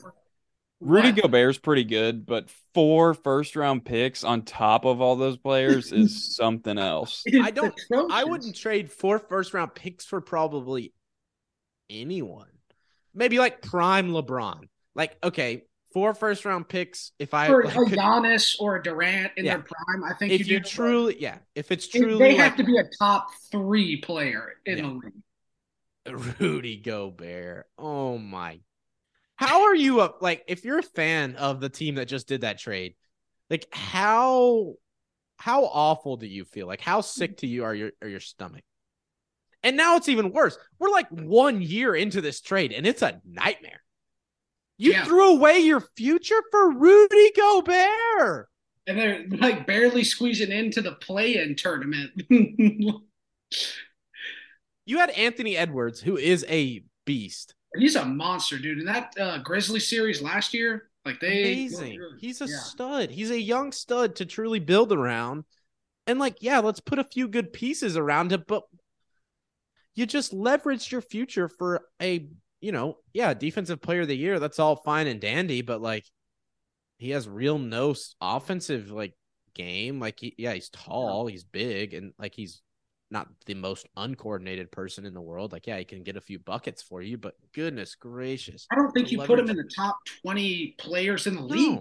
Rudy what? Gobert's pretty good, but four first round picks on top of all those players is something else. I don't I wouldn't trade four first round picks for probably anyone. Maybe like prime LeBron. Like, okay, four first round picks. If I for like, a Giannis or a Durant in yeah. their prime, I think if you, you truly, yeah, if it's truly, they have to be a top three player in yeah. the league. Rudy Gobert. Oh my how are you up? Like, if you're a fan of the team that just did that trade, like how how awful do you feel? Like, how sick to you are your are your stomach? And now it's even worse. We're like one year into this trade, and it's a nightmare. You Yeah. threw away your future for Rudy Gobert. And they're like barely squeezing into the play-in tournament. You had Anthony Edwards, who is a beast. He's a monster, dude. In that uh, Grizzly series last year, like they Amazing. He's a Yeah. stud. He's a young stud to truly build around. And like, yeah, let's put a few good pieces around it, but you just leveraged your future for a, you know, yeah, defensive player of the year. That's all fine and dandy, but like he has real no offensive like game. Like he, yeah, he's tall, he's big, and like he's not the most uncoordinated person in the world. Like, yeah, he can get a few buckets for you, but goodness gracious. I don't think you put him in the top twenty players in the No. league.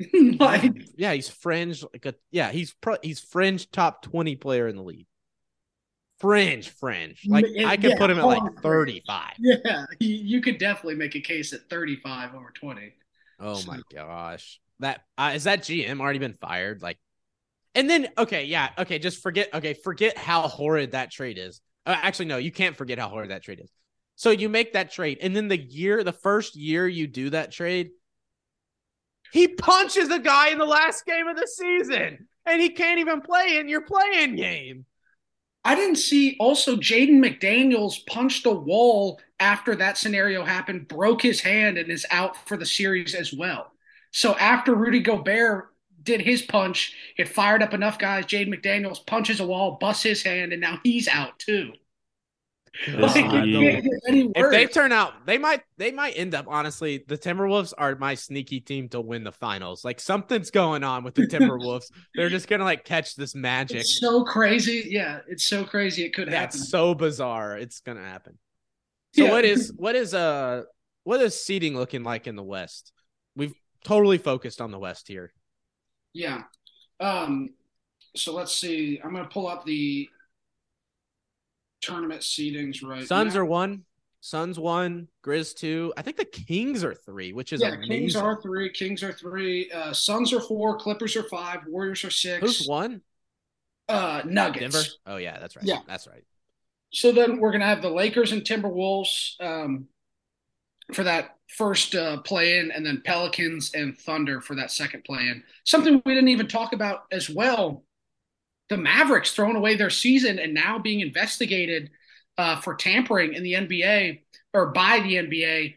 like yeah, he's fringe like a yeah, he's pro, he's fringe top 20 player in the league. Fringe, fringe. Like Yeah, I could yeah, put him at like 35. yeah, you, could definitely make a case at thirty-five over twenty. Oh my gosh. That uh, is that GM already been fired? Like and then okay, yeah, okay, just forget okay, forget how horrid that trade is. Uh, actually no, you can't forget how horrid that trade is. So you make that trade and then the year the first year you do that trade he punches a guy in the last game of the season and he can't even play in your playing game. I didn't see also Jaden McDaniels punched a wall after that scenario happened, broke his hand, and is out for the series as well. So after Rudy Gobert did his punch, it fired up enough guys. Jaden McDaniels punches a wall, busts his hand, and now he's out too. Like, it league- can't get any If they turn out, they might they might end up honestly. The Timberwolves are my sneaky team to win the finals. Like something's going on with the Timberwolves. They're just gonna like catch this magic. it's so crazy. Yeah, it's so crazy. It could happen. That's so bizarre. It's gonna happen. So Yeah. what is what is uh what is seating looking like in the West? We've totally focused on the West here. Yeah. Um, so let's see. I'm going to pull up the tournament seedings right Suns now. are one, Suns one, Grizz two. I think the Kings are three, which is yeah, amazing. Kings are three, Kings are three, uh, Suns are four, Clippers are five, Warriors are six. Who's one? Uh, Nuggets. Denver. Oh yeah, that's right. Yeah. that's right. So then we're going to have the Lakers and Timberwolves um, for that first uh, play in, and then Pelicans and Thunder for that second play in. Something we didn't even talk about as well the Mavericks throwing away their season and now being investigated uh, for tampering in the NBA or by the NBA.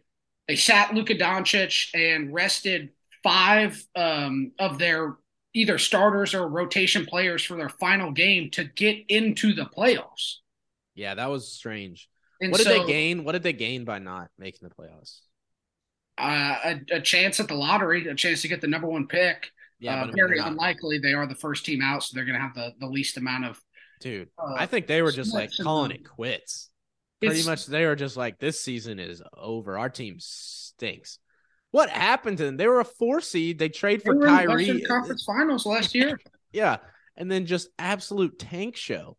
They sat Luka Doncic and rested five um, of their either starters or rotation players for their final game to get into the playoffs. Yeah, that was strange. And what did so, they gain? What did they gain by not making the playoffs? Uh, a, a chance at the lottery, a chance to get the number one pick. Yeah, uh, but I mean, very unlikely. They are the first team out, so they're going to have the, the least amount of. dude. Uh, I think they were just like calling it quits. Pretty much, they were just like, "This season is over. Our team stinks." What happened to them? They were a four seed. They trade They for were in the Kyrie. Western Conference Finals last year. Yeah, and then just absolute tank show.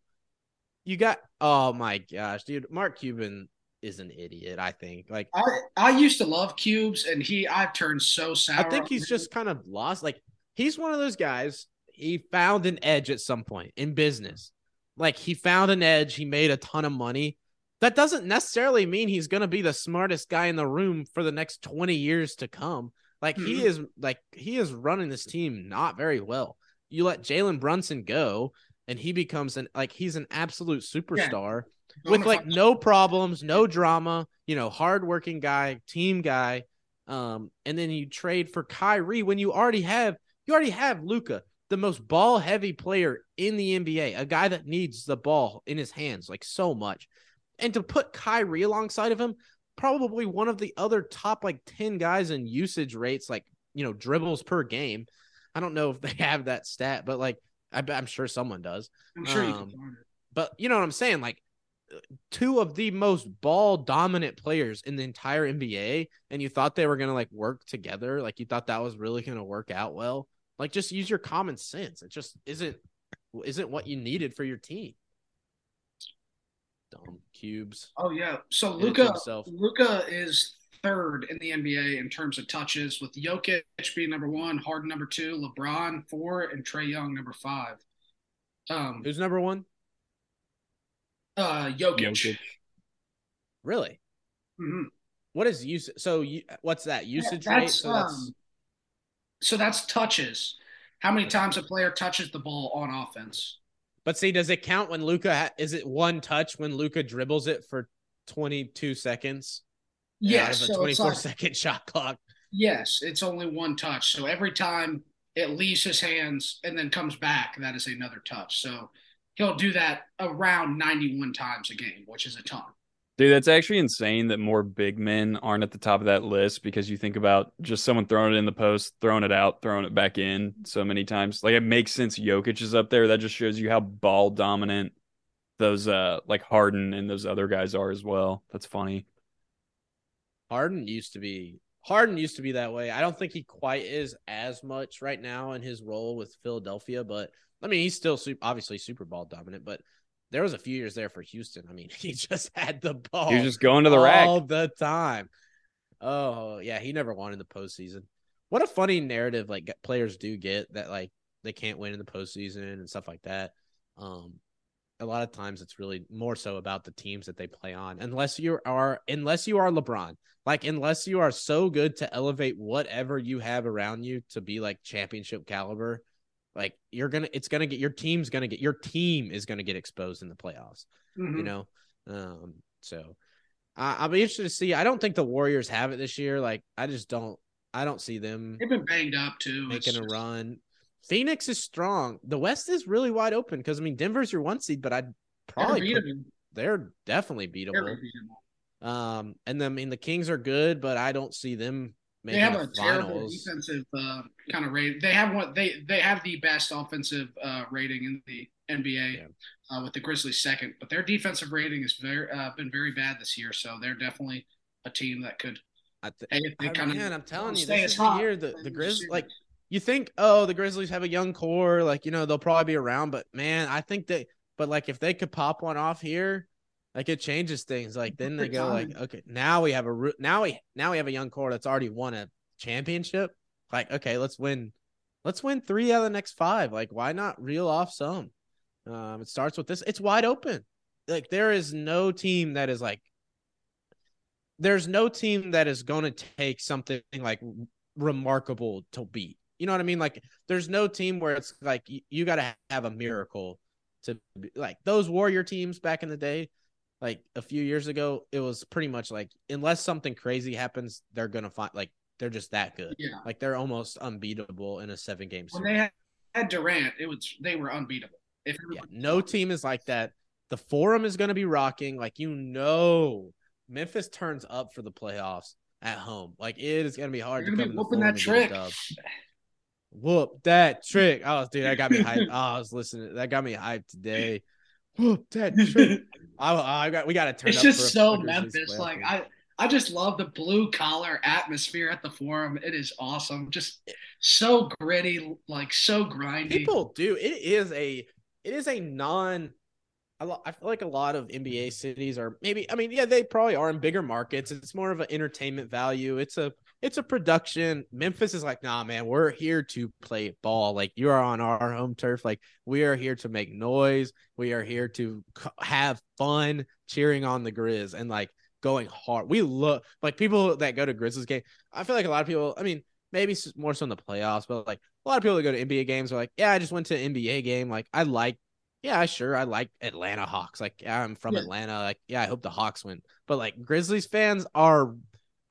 You got oh my gosh, dude. Mark Cuban is an idiot. I think. Like, I I used to love cubes, and he I've turned so sour. I think he's just kind of lost. Like he's one of those guys. He found an edge at some point in business. Like he found an edge. He made a ton of money. That doesn't necessarily mean he's going to be the smartest guy in the room for the next 20 years to come. Like he Mhm. is like he is running this team not very well. You let Jalen Brunson go and he becomes an like he's an absolute superstar with like no problems, no drama, you know, hardworking guy, team guy. Um, and then you trade for Kyrie when you already have you already have Luka, the most ball heavy player in the NBA, a guy that needs the ball in his hands like so much. And to put Kyrie alongside of him, probably one of the other top like 10 guys in usage rates, like you know, dribbles per game. I don't know if they have that stat, but like I, I'm sure someone does. I'm sure you um, can find it. But you know what I'm saying? Like two of the most ball dominant players in the entire NBA, and you thought they were gonna like work together, like you thought that was really gonna work out well. Like just use your common sense. It just isn't isn't what you needed for your team. Dumb cubes. Oh yeah. So to Luka. Luka is third in the NBA in terms of touches, with Jokic being number one, Harden number two, LeBron four, and Trae Young number five. Um, Who's number one? Uh, Jokic. Jokic. Really? Mhm. What is use? So you, what's that usage Yeah, rate? that's, So that's um, so that's touches. How many times a player touches the ball on offense? But see, does it count when Luka? Ha- is it one touch when Luka dribbles it for 22 seconds? Yes, out of a so 24 like, second shot clock. yes, it's only one touch. So every time it leaves his hands and then comes back, that is another touch. So he'll do that around 91 times a game, which is a ton. Dude, that's actually insane that more big men aren't at the top of that list because you think about just someone throwing it in the post, throwing it out, throwing it back in so many times. Like it makes sense Jokic is up there. That just shows you how ball dominant those uh like Harden and those other guys are as well. That's funny. Harden used to be Harden used to be that way. I don't think he quite is as much right now in his role with Philadelphia, but I mean he's still super, obviously super ball dominant. But there was a few years there for Houston. I mean he just had the ball. He was just going to the rack. all the time. Oh yeah, he never won in the postseason. What a funny narrative like players do get that like they can't win in the postseason and stuff like that. Um, a lot of times it's really more so about the teams that they play on. Unless you are unless you are LeBron, like unless you are so good to elevate whatever you have around you to be like championship caliber, like you're gonna it's gonna get your team's gonna get your team is gonna get exposed in the playoffs Mhm. you know. Um, so I, I'll be interested to see. I don't think the Warriors have it this year. Like I just don't. I don't see them They've been banged up too. Making a run. Phoenix is strong. The West is really wide open because I mean Denver's your one seed, but I'd They're probably put, beatable. they're definitely They're beatable. beatable. Um, and then I mean the Kings are good, but I don't see them They have the a terrible defensive uh, kind of rate. They have what they they have the best offensive uh, rating in the NBA Yeah. uh, with the Grizzlies second, but their defensive rating has very uh, been very bad this year. So they're definitely a team that could. I th- Hey, I- man, I'm telling you, this is the year the the Grizz like you think, oh, the Grizzlies have a young core, like you know they'll probably be around, but man, I think they, but like if they could pop one off here, like it changes things. Like then they go like, okay, now we have a now we now we have a young core that's already won a championship. Like okay, let's win, let's win three out of the next five. Like why not reel off some? Um, it starts with this. It's wide open. Like there is no team that is like there's no team that is going to take something like remarkable to beat. You know what I mean? Like there's no team where it's like you, you got to have a miracle to be, like those warrior teams back in the day like a few years ago it was pretty much like unless something crazy happens they're to find like they're just that good. Yeah, Like they're almost unbeatable in a 7 game when they had, had Durant, it was they were unbeatable. If Yeah, no team is like that. The forum is to be rocking. Like you know, Memphis turns up for the playoffs at home. Like it is to be hard They're to gonna come be to the whooping that and get a trick. Whoop that trick! Oh, dude, that got me hyped. Oh, I was listening. That got me hyped today. That trick! I, I got. We got to turn. it's just so Memphis. Like. I, I just love the blue collar atmosphere at the forum. It is awesome. Just so gritty, like so grindy. people do. It is a. It is a non. I, I feel like a lot of NBA cities are maybe. I mean, yeah, they probably are in bigger markets. It's more of an entertainment value. It's a. It's a production. Memphis is like, nah, man, we're here to play ball. Like you are on our home turf. Like we are here to make noise. We are here to have fun, cheering on the Grizz and like going hard. We look like people that go to Grizzlies game. I feel like a lot of people. I mean, maybe more so in the playoffs, but like a lot of people that go to NBA games are like, yeah, I just went to an NBA game. Like I like, yeah, sure, I like Atlanta Hawks. Like yeah, I'm from Yeah. Atlanta. Like yeah, I hope the Hawks win. But like Grizzlies fans are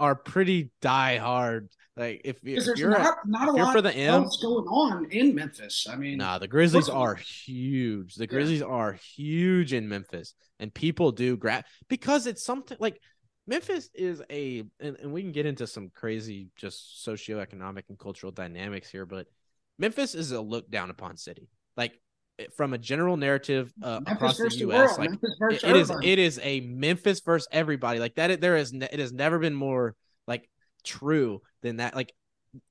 are pretty die hard. Like if, if there's you're a- not, a lot for the M, else going on in Memphis. I mean, Nah, the Grizzlies are huge. The Grizzlies are huge in Memphis, and people do grab because it's something like Memphis is a, and, and we can get into some crazy just socioeconomic and cultural dynamics here, but Memphis is a looked down upon city. Like from a general narrative uh, across the versus the U.S., like it- it is, it is a Memphis versus everybody. Like that, there is ne- it has never been more like true than that. Like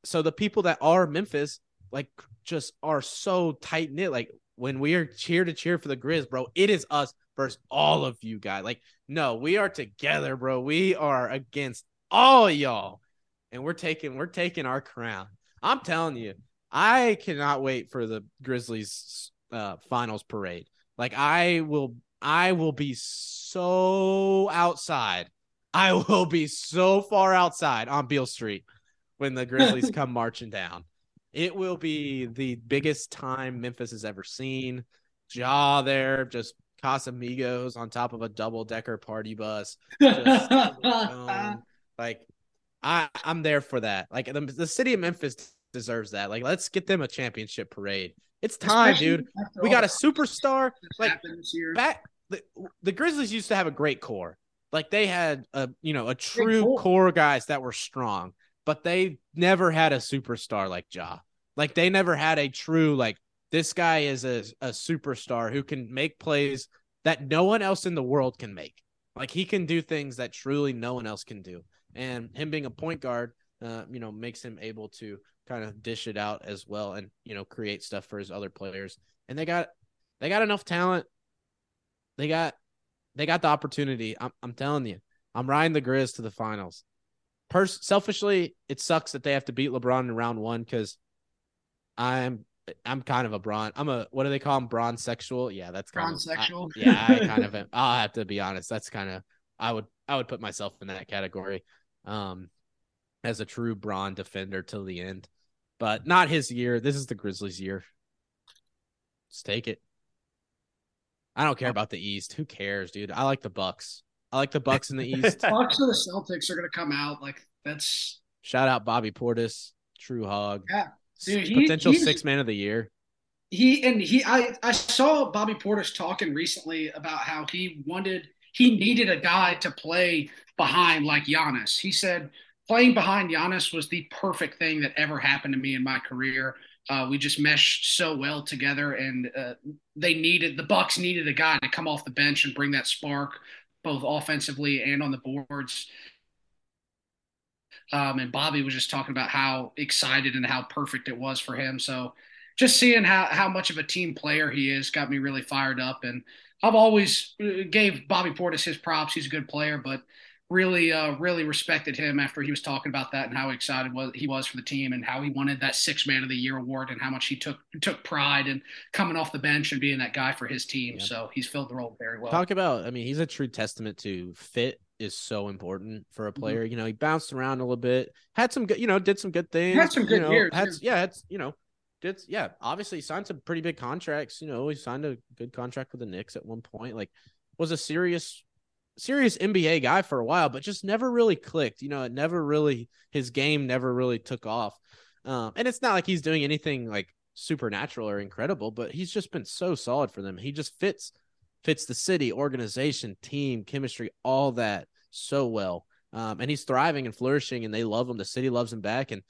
so, the people that are Memphis like just are so tight knit. Like when we are cheer to cheer for the Grizz, bro, it is us versus all of you guys. Like no, we are together, bro. We are against all y'all, and we're taking we're taking our crown. I'm telling you, I cannot wait for the Grizzlies uh finals parade. Like I will I will be so outside. I will be so far outside on Beale Street when the Grizzlies come marching down. It will be the biggest time Memphis has ever seen. Ja there, just Casamigos on top of a double decker party bus. Just, um, like I, I'm there for that. Like the, the city of Memphis deserves that. Like let's get them a championship parade. It's time, Especially dude. We got a superstar. Like happened this year. back the, the Grizzlies used to have a great core. Like they had a you know a true core. core guys that were strong, but they never had a superstar like Ja. Like they never had a true like this guy is a, a superstar who can make plays that no one else in the world can make. Like he can do things that truly no one else can do. And him being a point guard, uh, you know, makes him able to kind of dish it out as well and you know create stuff for his other players. And they got they got enough talent. They got they got the opportunity. I'm I'm telling you, I'm riding the Grizz to the finals. Pers- selfishly, it sucks that they have to beat LeBron in round one because I'm I'm kind of a bron. I'm a what do they call him? Bronze sexual. Yeah, that's kind of I- yeah, I kind of am. I'll have to be honest. That's kind of I would I would put myself in that category. Um, as a true Bron defender till the end, but not his year. This is the Grizzlies' year. Let's take it. I don't care about the East. Who cares, dude? I like the Bucks. I like the Bucks in the East. Bucks or the Celtics are going to come out like that's Shout out Bobby Portis, true hog. Yeah. Dude, he- Potential six man of the year. he and he I I saw Bobby Portis talking recently about how he wanted he needed a guy to play behind like Giannis. He said playing behind Giannis was the perfect thing that ever happened to me in my career. Uh, we just meshed so well together, and uh, they needed the Bucks needed a guy to come off the bench and bring that spark, both offensively and on the boards. Um, and Bobby was just talking about how excited and how perfect it was for him. So just seeing how, how much of a team player he is got me really fired up. And I've always uh, gave Bobby Portis his props. He's a good player, but really, uh, really respected him after he was talking about that and how excited was he was for the team and how he wanted that six man of the year award and how much he took took pride in coming off the bench and being that guy for his team. Yep. So he's filled the role very well. Talk about, I mean, he's a true testament to fit is so important for a Mm-hmm. player. You know, he bounced around a little bit, had some good, you know, did some good things. Had some you good know, years, Had, yeah. yeah, it's you know, did yeah. Obviously, he signed some pretty big contracts. You know, he signed a good contract with the Knicks at one point. Like, was a serious, serious NBA guy for a while, but just never really clicked. You know, it never really his game never really took off. Um, and it's not like he's doing anything like supernatural or incredible, but he's just been so solid for them. He just fits fits the city, organization, team, chemistry, all that so well. Um, and he's thriving and flourishing, and they love him. The city loves him back, and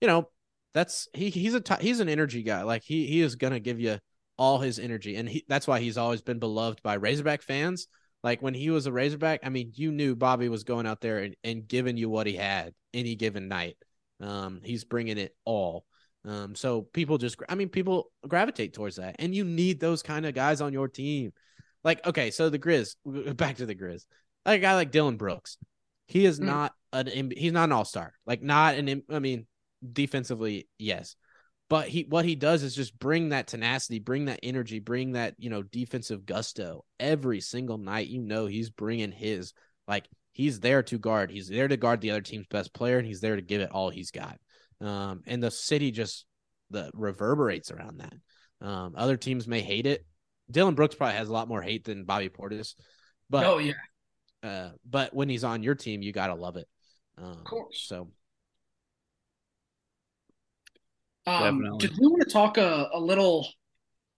you know that's he he's a he's an energy guy. Like he he is gonna give you all his energy, and he that's why he's always been beloved by Razorback fans. Like when he was a Razorback, I mean, you knew Bobby was going out there and, and giving you what he had any given night. Um, he's bringing it all. Um, so people just, I mean, people gravitate towards that, and you need those kind of guys on your team. Like, okay, so the Grizz, back to the Grizz, like a guy like Dillon Brooks, he is Mm. not an, he's not an all star, like not an, I mean, defensively, yes, but he, what he does is just bring that tenacity, bring that energy, bring that you know defensive gusto every single night. You know, he's bringing his, like he's there to guard, he's there to guard the other team's best player, and he's there to give it all he's got. Um, and the city just the reverberates around that. Um, other teams may hate it. Dillon Brooks probably has a lot more hate than Bobby Portis, but oh yeah, uh, but when he's on your team, you gotta love it. Um, of course. So Um, Definitely. did we want to talk a, a little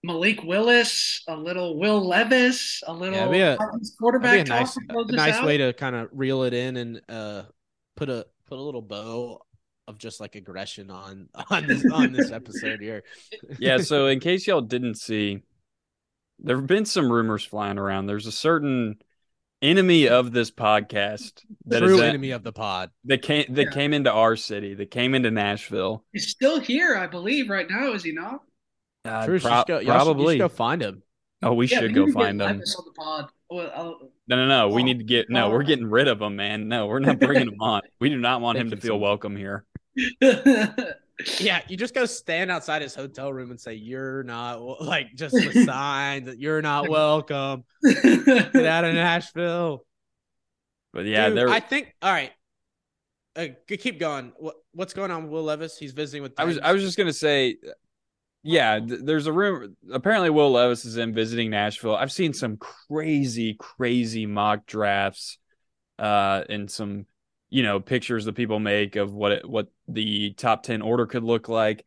Malik Willis, a little Will Levis, a little it'd a- quarterback a nice, a nice out? way to kind of reel it in and uh, put a put a little bow of just like aggression on on this on this episode here. yeah, so in case y'all didn't see, there have been some rumors flying around. There's a certain enemy of this podcast that is True a- enemy of the pod. that came that Yeah. came into our city, that came into Nashville. He's still here, I believe, right now. Is he not? Uh, True, you pro- should go, y'all should- probably. should go find him. oh, we Yeah, should we go need to get find him. On the pod. Well, I'll- No, no, no. We need to get. No, we're getting rid of him, man. No, we're not bringing him on. We do not want him to feel some- welcome here. Yeah, you just go stand outside his hotel room and say you're not like just a sign that you're not welcome. Get out of Nashville. But yeah, Dude, there. I think. All right, uh, keep going. What what's going on with Will Levis? He's visiting with. I was I was just gonna say, yeah. Th- there's a room. Apparently, Will Levis is in visiting Nashville. I've seen some crazy, crazy mock drafts, uh, and some, you know, pictures that people make of what it, what the top ten order could look like.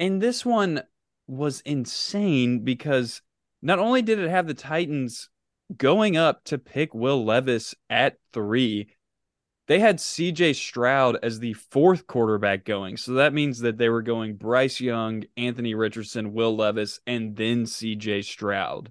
And this one was insane because not only did it have the Titans going up to pick Will Levis at three, they had CJ Stroud as the fourth quarterback going. So that means that they were going Bryce Young, Anthony Richardson, Will Levis, and then CJ Stroud.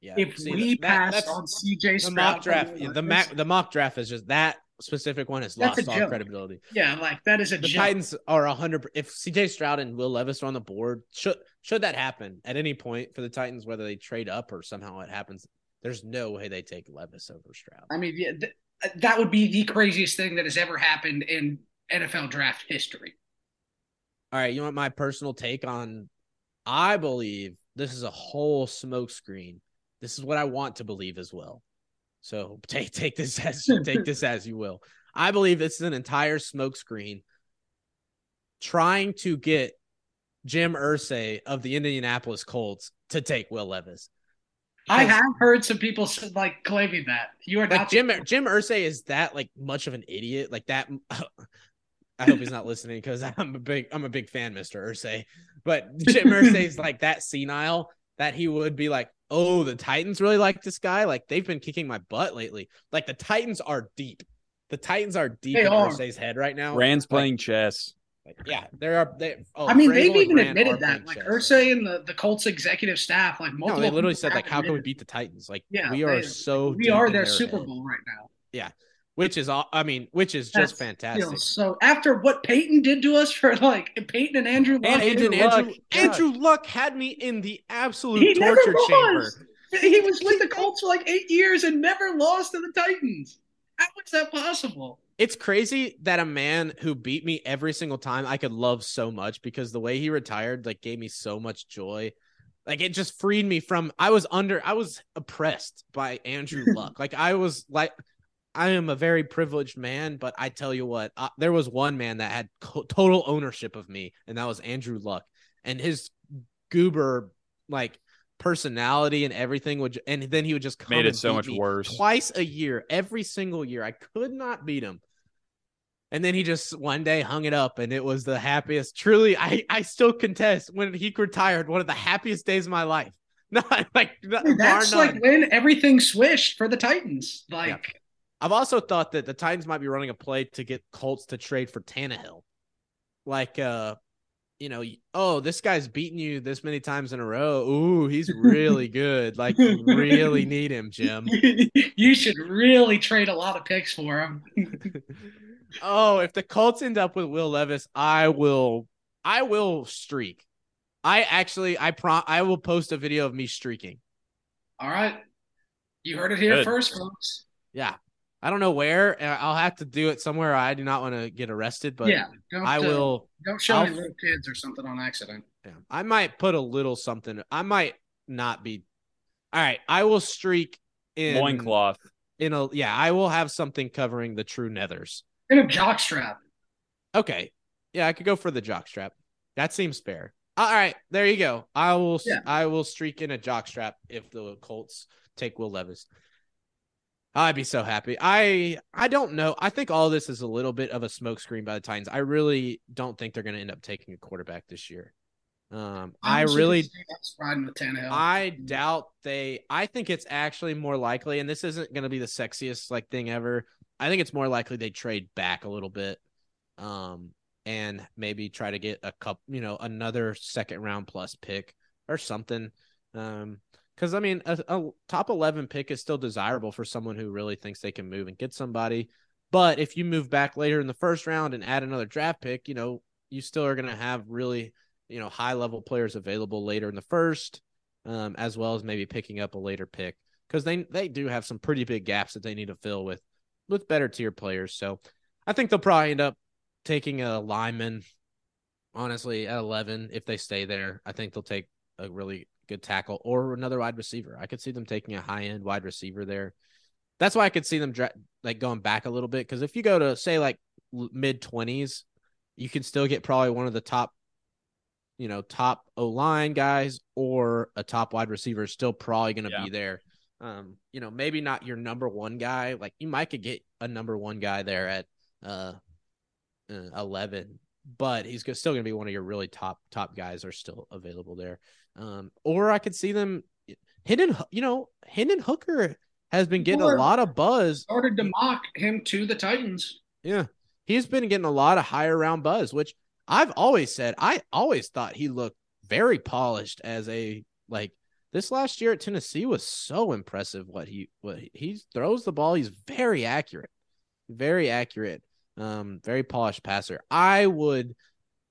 Yeah, if see, we that- pass that's- on CJ the Stroud, mock draft, Will the Levis, mock the mock draft is just that specific one has That's lost all credibility. yeah, like that is a The joke. Titans are hundred. If CJ Stroud and Will Levis are on the board, should should that happen at any point for the Titans, whether they trade up or somehow it happens, there's no way they take Levis over Stroud. I mean, yeah, th- uh, that would be the craziest thing that has ever happened in NFL draft history. All right, you want my personal take on? I believe this is a whole smokescreen. This is what I want to believe as well. So take take this as take this as you will. I believe this is an entire smokescreen trying to get Jim Irsay of the Indianapolis Colts to take Will Levis. I have heard some people like claiming that you are like not Jim Jim Irsay is that like much of an idiot like that. I hope he's not listening because I'm a big I'm a big fan, Mister Irsay. But Jim Irsay's like that senile that he would be like, oh, the Titans really like this guy. Like they've been kicking my butt lately. Like the Titans are deep. The Titans are deep They in are. Irsay's head right now. Ran's Like- playing chess. like, yeah, there are. They, oh, I mean, Vrabel they've even Ran admitted that. Like chess. Irsay and the, the Colts executive staff, like No, multiple. they literally said like, how can we beat the Titans? Like, Yeah, we are they- so We deep are their their Super head. Bowl right now. Which is all. I mean, which is just fantastic. So after what Peyton did to us for like Peyton and Andrew Luck, And Andrew, Andrew Luck, Andrew Luck had me in the absolute he torture chamber. He was with the Colts for like eight years and never lost to the Titans. How is that possible? It's crazy that a man who beat me every single time I could love so much because the way he retired like gave me so much joy. Like it just freed me from I was under I was oppressed by Andrew Luck. Like I was like I am a very privileged man, but I tell you what, uh, there was one man that had co- total ownership of me, and that was Andrew Luck. And his goober like personality and everything would, and then he would just come Made it and so beat much worse. twice a year, every single year. I could not beat him. And then he just one day hung it up, and it was the happiest. Truly, I I still contest when he retired. One of the happiest days of my life. Not like not, Dude, that's like when everything swished for the Titans. Like, I've also thought that the Titans might be running a play to get Colts to trade for Tannehill. Like, uh, you know, oh, this guy's beaten you this many times in a row. Ooh, he's really good. Like, you really need him, Jim. you should really trade a lot of picks for him. oh, if the Colts end up with Will Levis, I will, I will streak. I actually, I prom, I will post a video of me streaking. All right. You heard it here Good. first, folks. Yeah, I don't know where. I'll have to do it somewhere. I do not want to get arrested, but yeah. Don't, I uh, will. Don't show I'll- any little kids or something on accident. Yeah. I might put a little something. I might not be. All right. I will streak in Loincloth. in a yeah. I will have something covering the true nethers. In a jock strap. Okay. Yeah, I could go for the jock strap. That seems fair. All right, there you go. I will. Yeah. I will streak in a jock strap if the Colts take Will Levis. I'd be so happy. I I don't know. I think all this is a little bit of a smokescreen by the Titans. I really don't think they're going to end up taking a quarterback this year. Um, I really could see us riding with Tannehill. I doubt they. I think it's actually more likely, and this isn't going to be the sexiest like thing ever. I think it's more likely they trade back a little bit, um, and maybe try to get a cup, you know, another second round plus pick or something. Um, because I mean, a, a top eleven pick is still desirable for someone who really thinks they can move and get somebody. But if you move back later in the first round and add another draft pick, you know, you still are going to have really you know high level players available later in the first, um, as well as maybe picking up a later pick because they they do have some pretty big gaps that they need to fill with with better tier players. So I think they'll probably end up taking a lineman, honestly, at 11, if they stay there, I think they'll take a really good tackle or another wide receiver. I could see them taking a high end wide receiver there. That's why I could see them dra- like going back a little bit because if you go to say like mid 20s, you can still get probably one of the top, you know, top O line guys or a top wide receiver is still probably going to Yeah. be there. Um, you know, maybe not your number one guy. Like you might could get a number one guy there at uh, uh 11, but he's still going to be one of your really top top guys are still available there. Um, or I could see them Hendon, you know, Hendon Hooker has been getting a lot of buzz. Started to mock him to the Titans. Yeah. He's been getting a lot of higher round buzz, which I've always said I always thought he looked very polished as a like this last year at Tennessee was so impressive what he what he, he throws the ball, he's very accurate. Very accurate. Um very polished passer. I would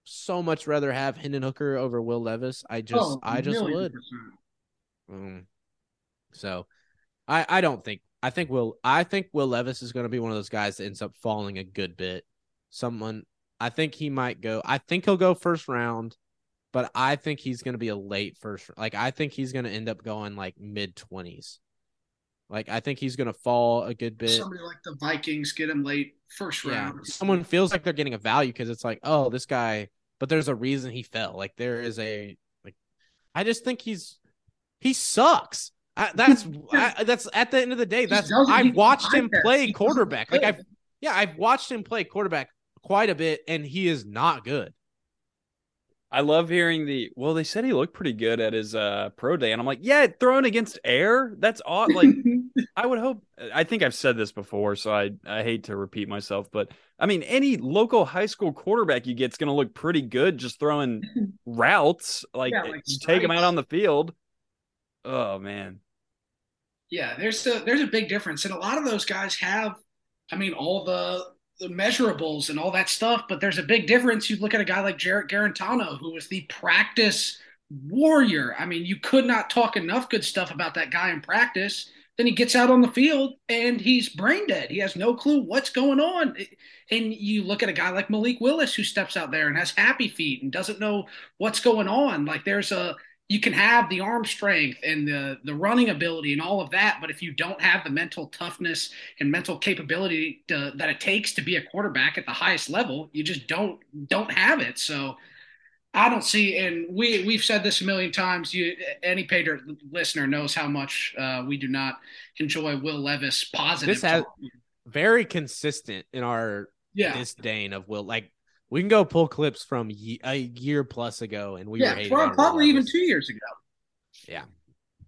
so much rather have Hendon Hooker over Will Levis. I just Oh, I just would. Um, so I I don't think I think Will I think Will Levis is going to be one of those guys that ends up falling a good bit. Someone I think he might go. I think he'll go first round, but I think he's going to be a late first. Like I think he's going to end up going like mid twenties. Like I think he's going to fall a good bit. Somebody like the Vikings get him late first Yeah, round. someone feels like they're getting a value because it's like, oh, this guy. But there's a reason he fell. Like there is a like. I just think he's he sucks. I, that's I, that's at the end of the day. That's I've watched him play He quarterback. Like. I've yeah, I've watched him play quarterback quite a bit, and he is not good. I love hearing the well, they said he looked pretty good at his uh pro day, and I'm like, yeah, thrown against air. That's odd. Like I would hope I think I've said this before, so I, I hate to repeat myself, but I mean any local high school quarterback you get's gonna look pretty good just throwing routes. Like, Yeah, like you take him out on the field. Oh man. Yeah, there's a there's a big difference, and a lot of those guys have, I mean, all the the measurables and all that stuff. But there's a big difference. You look at a guy like Jarrett Guarantano, who was the practice warrior. I mean, you could not talk enough good stuff about that guy in practice. Then he gets out on the field and he's brain dead. He has no clue what's going on. And you look at a guy like Malik Willis who steps out there and has happy feet and doesn't know what's going on. Like there's a you can have the arm strength and the the running ability and all of that, but if you don't have the mental toughness and mental capability to, that it takes to be a quarterback at the highest level, you just don't don't have it. So I don't see, and we we've said this a million times. You any Patriot listener knows how much uh, we do not enjoy Will Levis positive. This has- Very consistent in our yeah, disdain of Will. Like we can go pull clips from ye- a year plus ago, and we yeah, hating prob- on Will probably even two years ago.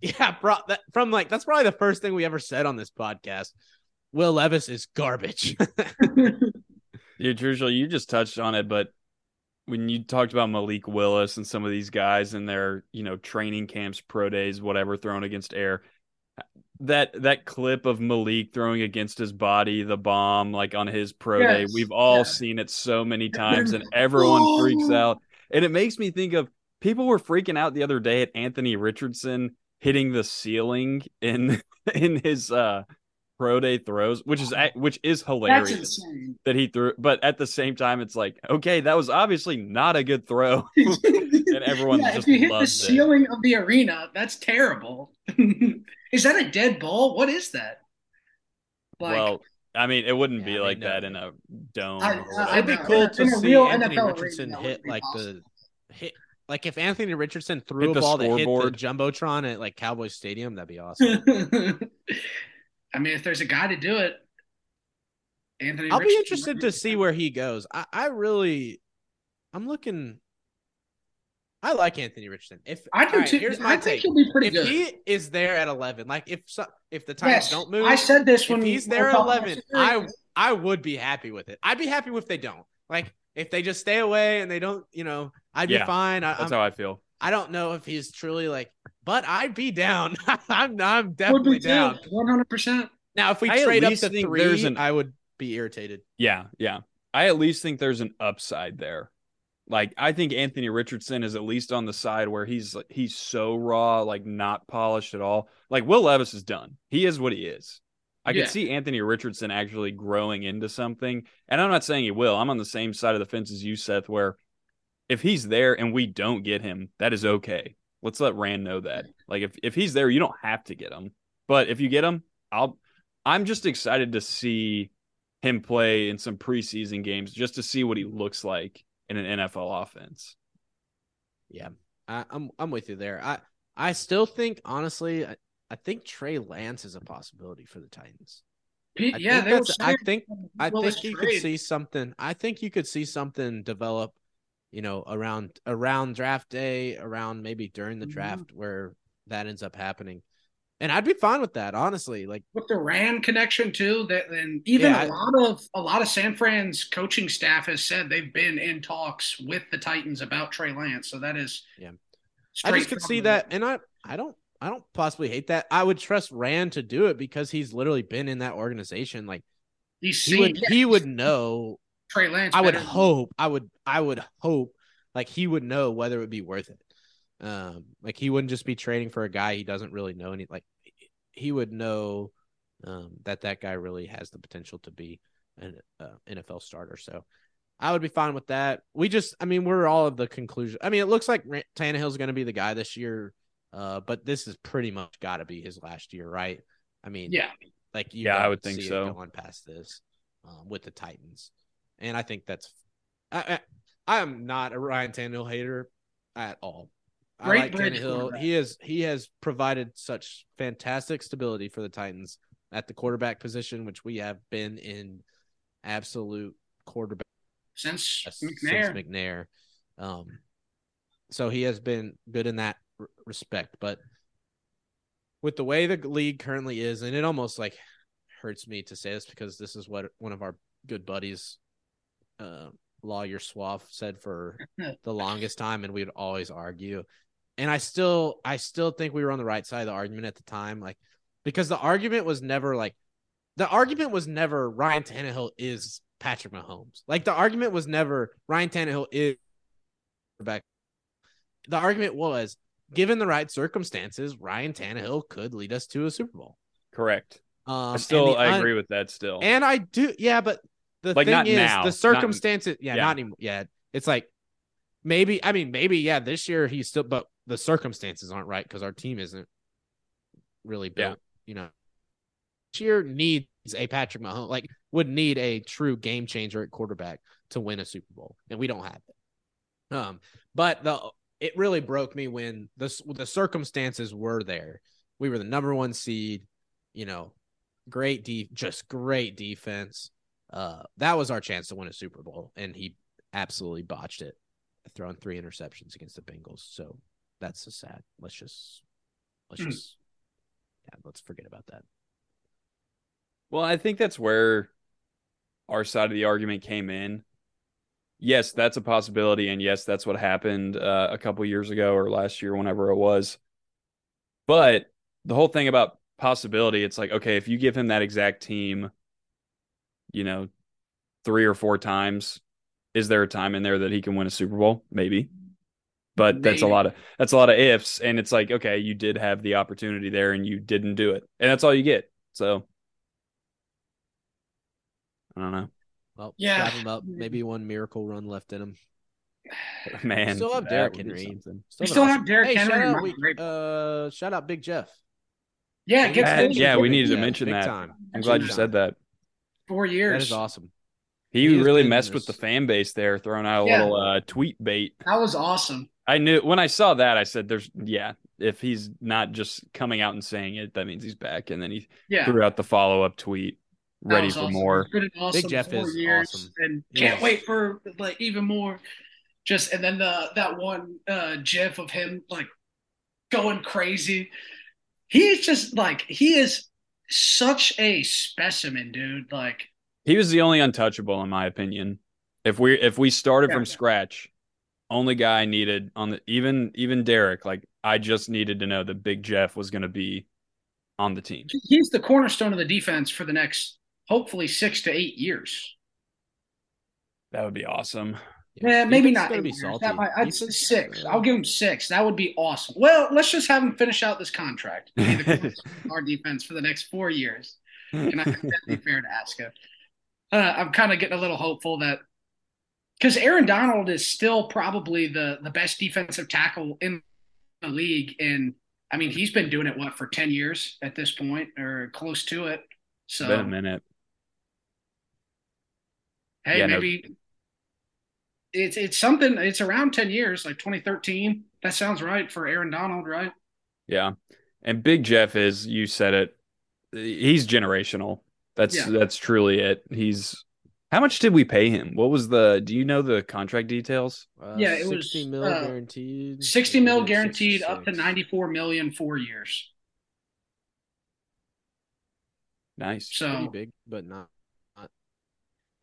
Yeah, bro, that, from like that's probably the first thing we ever said on this podcast. Will Levis is garbage. Dude, Trushel, you just touched on it, but when you talked about Malik Willis and some of these guys in their, you know, training camps, pro days, whatever, thrown against air, that that clip of Malik throwing against his body the bomb, like on his pro day, we've all yeah. seen it so many times, and everyone freaks out. And it makes me think of people were freaking out the other day at Anthony Richardson hitting the ceiling in in his uh pro day throws, which is which is hilarious that he threw. But at the same time, it's like, okay, that was obviously not a good throw. and everyone yeah, just if you hit the loved it. ceiling of the arena, that's terrible. Is that a dead ball? What is that? Like, well, I mean, it wouldn't Yeah, be I mean, like no. that in a dome. I- I, It'd be cool In a- to in see real Anthony NFL Richardson that hit like possible. the hit like if Anthony Richardson threw Hit a the ball that hit the jumbotron at like Cowboys Stadium, that'd be awesome. I mean, if there's a guy to do it, Anthony. I'll be interested to see where he goes. I, I really, I'm looking. I like Anthony Richardson. If I do all right, too. Here's I my think take. he'll be pretty If good. he is there at 11, like if so, if the Titans yes, don't move, I said this when he's there at 11. I I would be happy with it. I'd be happy if they don't. Like if they just stay away and they don't, you know, I'd be fine. I, That's I'm, how I feel. I don't know if he's truly like, but I'd be down. I'm I'm would definitely be down. one hundred percent. Now if we I trade up least to three, there's an- I would be irritated. Yeah, yeah. I at least think there's an upside there. Like I think Anthony Richardson is at least on the side where he's he's so raw, like not polished at all. Like Will Levis is done. He is what he is. I Yeah. could see Anthony Richardson actually growing into something. And I'm not saying he will. I'm on the same side of the fence as you, Seth, where if he's there and we don't get him, that is okay. Let's let Ran know that. Like if if he's there, you don't have to get him. But if you get him, I'll I'm just excited to see him play in some preseason games just to see what he looks like in an NFL offense. Yeah. I, I'm I'm with you there. I I still think honestly, I, I think Trey Lance is a possibility for the Titans. P- I yeah, think they were that's- I think I Willis think you trade. could see something. I think you could see something develop, you know, around around draft day, around maybe during the Mhm. draft where that ends up happening. And I'd be fine with that, honestly. Like with the Ran connection too. That and even Yeah, I- a lot of a lot of San Fran's coaching staff has said they've been in talks with the Titans about Trey Lance. So that is Yeah. I just could see that, and I I don't I don't possibly hate that. I would trust Ran to do it because he's literally been in that organization. Like He's he seen would yeah, he would know. Trey Lance. I would hope. I would I would hope like he would know whether it would be worth it. Um, like he wouldn't just be trading for a guy he doesn't really know any. Like he would know um that that guy really has the potential to be an uh, NFL starter. So I would be fine with that. We just, I mean, we're all of the conclusion. I mean, it looks like Ran- Tannehill's going to be the guy this year, uh, but this is pretty much got to be his last year, right? I mean, Yeah, like you Yeah, I would think so. going past this um, with the Titans, and I think that's. I, I I'm not a Ryan Tannehill hater at all. I Great like bridge Tannehill. He is he has provided such fantastic stability for the Titans at the quarterback position, which we have been in absolute quarterback since since McNair. McNair. Um, so he has been good in that r- respect, but with the way the league currently is, and it almost like hurts me to say this because this is what one of our good buddies, uh, lawyer Swaff, said for the longest time, and we'd always argue. And I still, I still think we were on the right side of the argument at the time, like because the argument was never like the argument was never Ryan Tannehill is Patrick Mahomes. Like the argument was never Ryan Tannehill is quarterback. The argument was given the right circumstances, Ryan Tannehill could lead us to a Super Bowl. Correct. Um, I still I un- agree with that still. and I do, yeah, but the Like, thing not is, now. the Not- circumstances, yeah, yeah. not anymore. Yeah, it's like maybe, I mean, maybe, yeah, this year he's still, but the circumstances aren't right because our team isn't really Yeah. built. You know, this year needs a Patrick Mahomes, like would need a true game changer at quarterback to win a Super Bowl, and we don't have it. Um, but the it really broke me when the the circumstances were there. We were the number one seed, you know, great de- just great defense. Uh, that was our chance to win a Super Bowl, and he absolutely botched it, throwing three interceptions against the Bengals. So that's so sad. Let's just let's Hmm. just yeah, let's forget about that. Well, I think that's where our side of the argument came in. Yes, that's a possibility, and yes, that's what happened uh, a couple years ago or last year, whenever it was. But the whole thing about possibility, it's like, okay, if you give him that exact team, you know, three or four times, is there a time in there that he can win a Super Bowl? Maybe. But that's a lot of that's a lot of ifs, and it's like, okay, you did have the opportunity there, and you didn't do it, and that's all you get. So I don't know. Well, Yeah. strap him up. Maybe one miracle run left in him. Man, Still have that Derrick Henry. something. We still have awesome- Derrick hey, Henry Shout out, we, uh, shout out Big Jeff. Yeah, it That- yeah, we needed to Yeah, mention big that. time. I'm glad you Big said that. four years. is awesome. He, He really been messed with the fan base there, throwing out a Yeah. little uh, tweet bait. That was awesome. I knew when I saw that, I said, "There's yeah." If he's not just coming out and saying it, that means he's back. And then he Yeah. threw out the follow up tweet, ready for awesome. more. Been awesome Big Jeff is years, awesome. and He can't wait for like even more. Just and then the that one uh GIF of him like going crazy. He's just like he is such a specimen, dude. Like He was the only untouchable, in my opinion. If we if we started Yeah. from scratch, only guy I needed on the even even Derrick, like I just needed to know that Big Jeff was going to be on the team. he's the cornerstone of the defense for the next hopefully six to eight years. That would be awesome. Yeah, maybe not. gonna be salty. That might, I'd Defense- say six. I'll give him six. That would be awesome. Well, let's just have him finish out this contract. Be the our defense for the next four years. And I think that'd be fair to ask him. Uh, I'm kind of getting a little hopeful that because Aaron Donald is still probably the the best defensive tackle in the league, and I mean he's been doing it what for ten years at this point or close to it. So Been a minute. hey, Yeah, no- maybe it's it's something. It's around ten years, like 2013. That sounds right for Aaron Donald, right? Yeah. And Big Jeff is, you said it, he's generational. That's Yeah. that's truly it. He's how much did we pay him? What was the do you know the contract details? Uh, Yeah, it was, 60 mil uh, guaranteed. 60 mil then guaranteed, up to 94 million four years. Nice. Pretty So big, but not.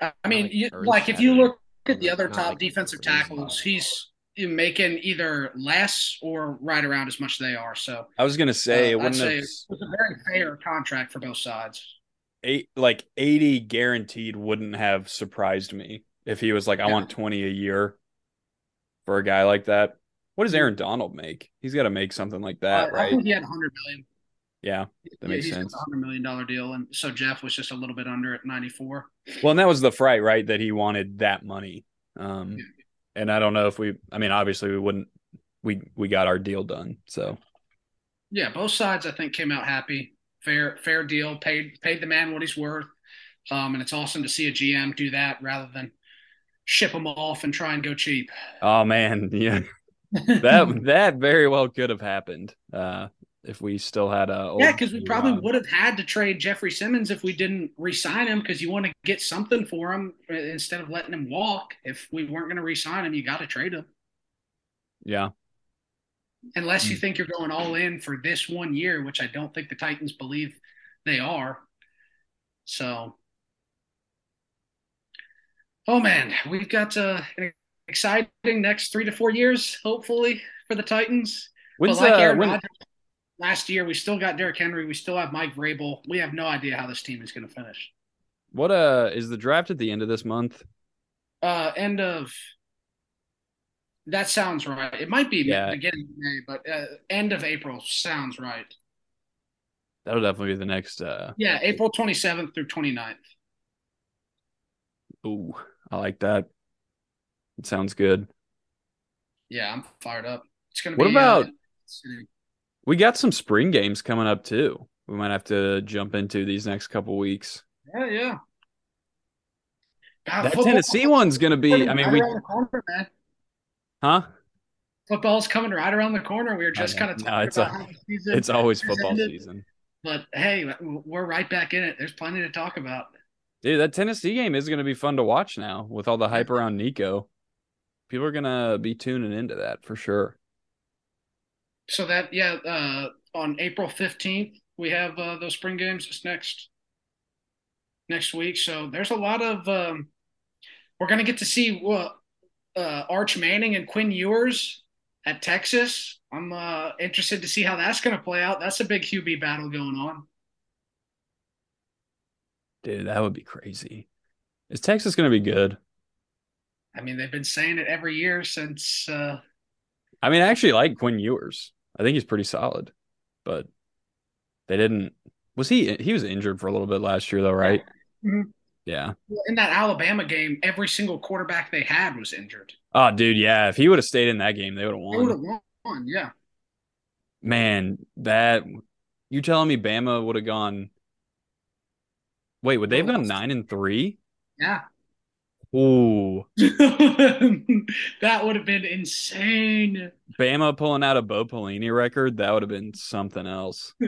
I I mean, like you, like if you look at the other top like defensive tackles, he's making either less or right around as much as they are. So I was gonna say uh, it I'd wouldn't say have it was a very fair contract for both sides. Eight like 80 guaranteed wouldn't have surprised me if he was like, I Yeah. want 20 a year for a guy like that. What does Aaron Donald make? He's got to make something like that, Uh, I right? think he had 100 million. Yeah. That makes he's sense. a 100 million dollar deal, and so Jeff was just a little bit under at 94. Well, and that was the fright, right? That he wanted that money. Um, Yeah. and I don't know if we. I mean, obviously, we wouldn't. We we got our deal done. So Yeah, both sides I think came out happy. Fair fair deal. Paid paid the man what he's worth. Um, and it's awesome to see a GM do that rather than ship him off and try and go cheap. oh man, yeah, that that very well could have happened. Uh, if we still had a yeah, because we probably would have had to trade Jeffrey Simmons if we didn't re-sign him because you want to get something for him uh, instead of letting him walk. If we weren't going to re-sign him, you got to trade him Yeah, unless you think you're going all in for this one year, which I don't think the Titans believe they are. So, oh man, we've got uh, an exciting next three to four years, hopefully for the Titans. when's but like uh, Aaron when, Rodgers last year, we still got Derrick Henry, we still have Mike Vrabel. We have no idea how this team is going to finish. what uh is the draft at the end of this month? Uh, end of. That sounds right. It might be Yeah. beginning of May, but uh, end of April sounds right. That'll definitely be the next. uh Yeah, April 27th through 29th. Ooh, I like that. It sounds good. Yeah, I'm fired up. It's gonna What be. about- uh. We got some spring games coming up too. We might have to jump into these next couple weeks. yeah, yeah. God, That football- Tennessee one's gonna be. I mean, right we corner. Huh? Football's coming right around the corner. We were just kind of No, talking it's about a- season, It's always football ended, season, but hey, we're right back in it. There's plenty to talk about. dude. That Tennessee game is gonna be fun to watch now with all the hype around Nico. People are gonna be tuning into that for sure. So that yeah, uh, on April 15th we have uh, those spring games this next next week. So there's a lot of um, we're gonna get to see what uh, Arch Manning and Quinn Ewers at Texas. I'm uh, interested to see how that's gonna play out. That's a big QB battle going on. Dude, that would be crazy. Is Texas gonna be good? I mean, they've been saying it every year since. Uh, I mean, I actually like Quinn Ewers. I think he's pretty solid, but they didn't. Was he? He was injured for a little bit last year, though, right? Mhm. Yeah. in that Alabama game, every single quarterback they had was injured. Oh, dude, yeah. If he would have stayed in that game, they would have They would won. have won. Yeah. Man, that you telling me Bama would have gone? Wait, would they have gone nine and three? Yeah. Ooh, that would have been insane. Bama pulling out a Bo Pelini record, that would have been something else.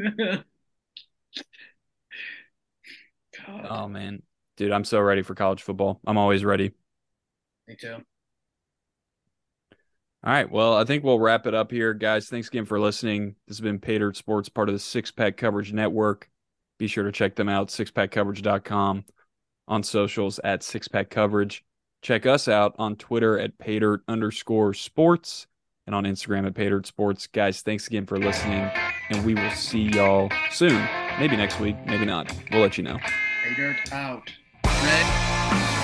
Oh man, dude, I'm so ready for college football. I'm always ready. Me too. All right. Well, I think we'll wrap it up here, guys. Thanks again for listening. This has been Patriot Sports, part of the Six Pack Coverage Network. Be sure to check them out, sixpackcoverage.com, on socials at Six Pack Coverage. Check us out on Twitter at Patriot underscore sports and on Instagram at Patriot Sports. Guys, thanks again for listening, and we will see y'all soon. Maybe next week, maybe not. We'll let you know. Pay dirt out red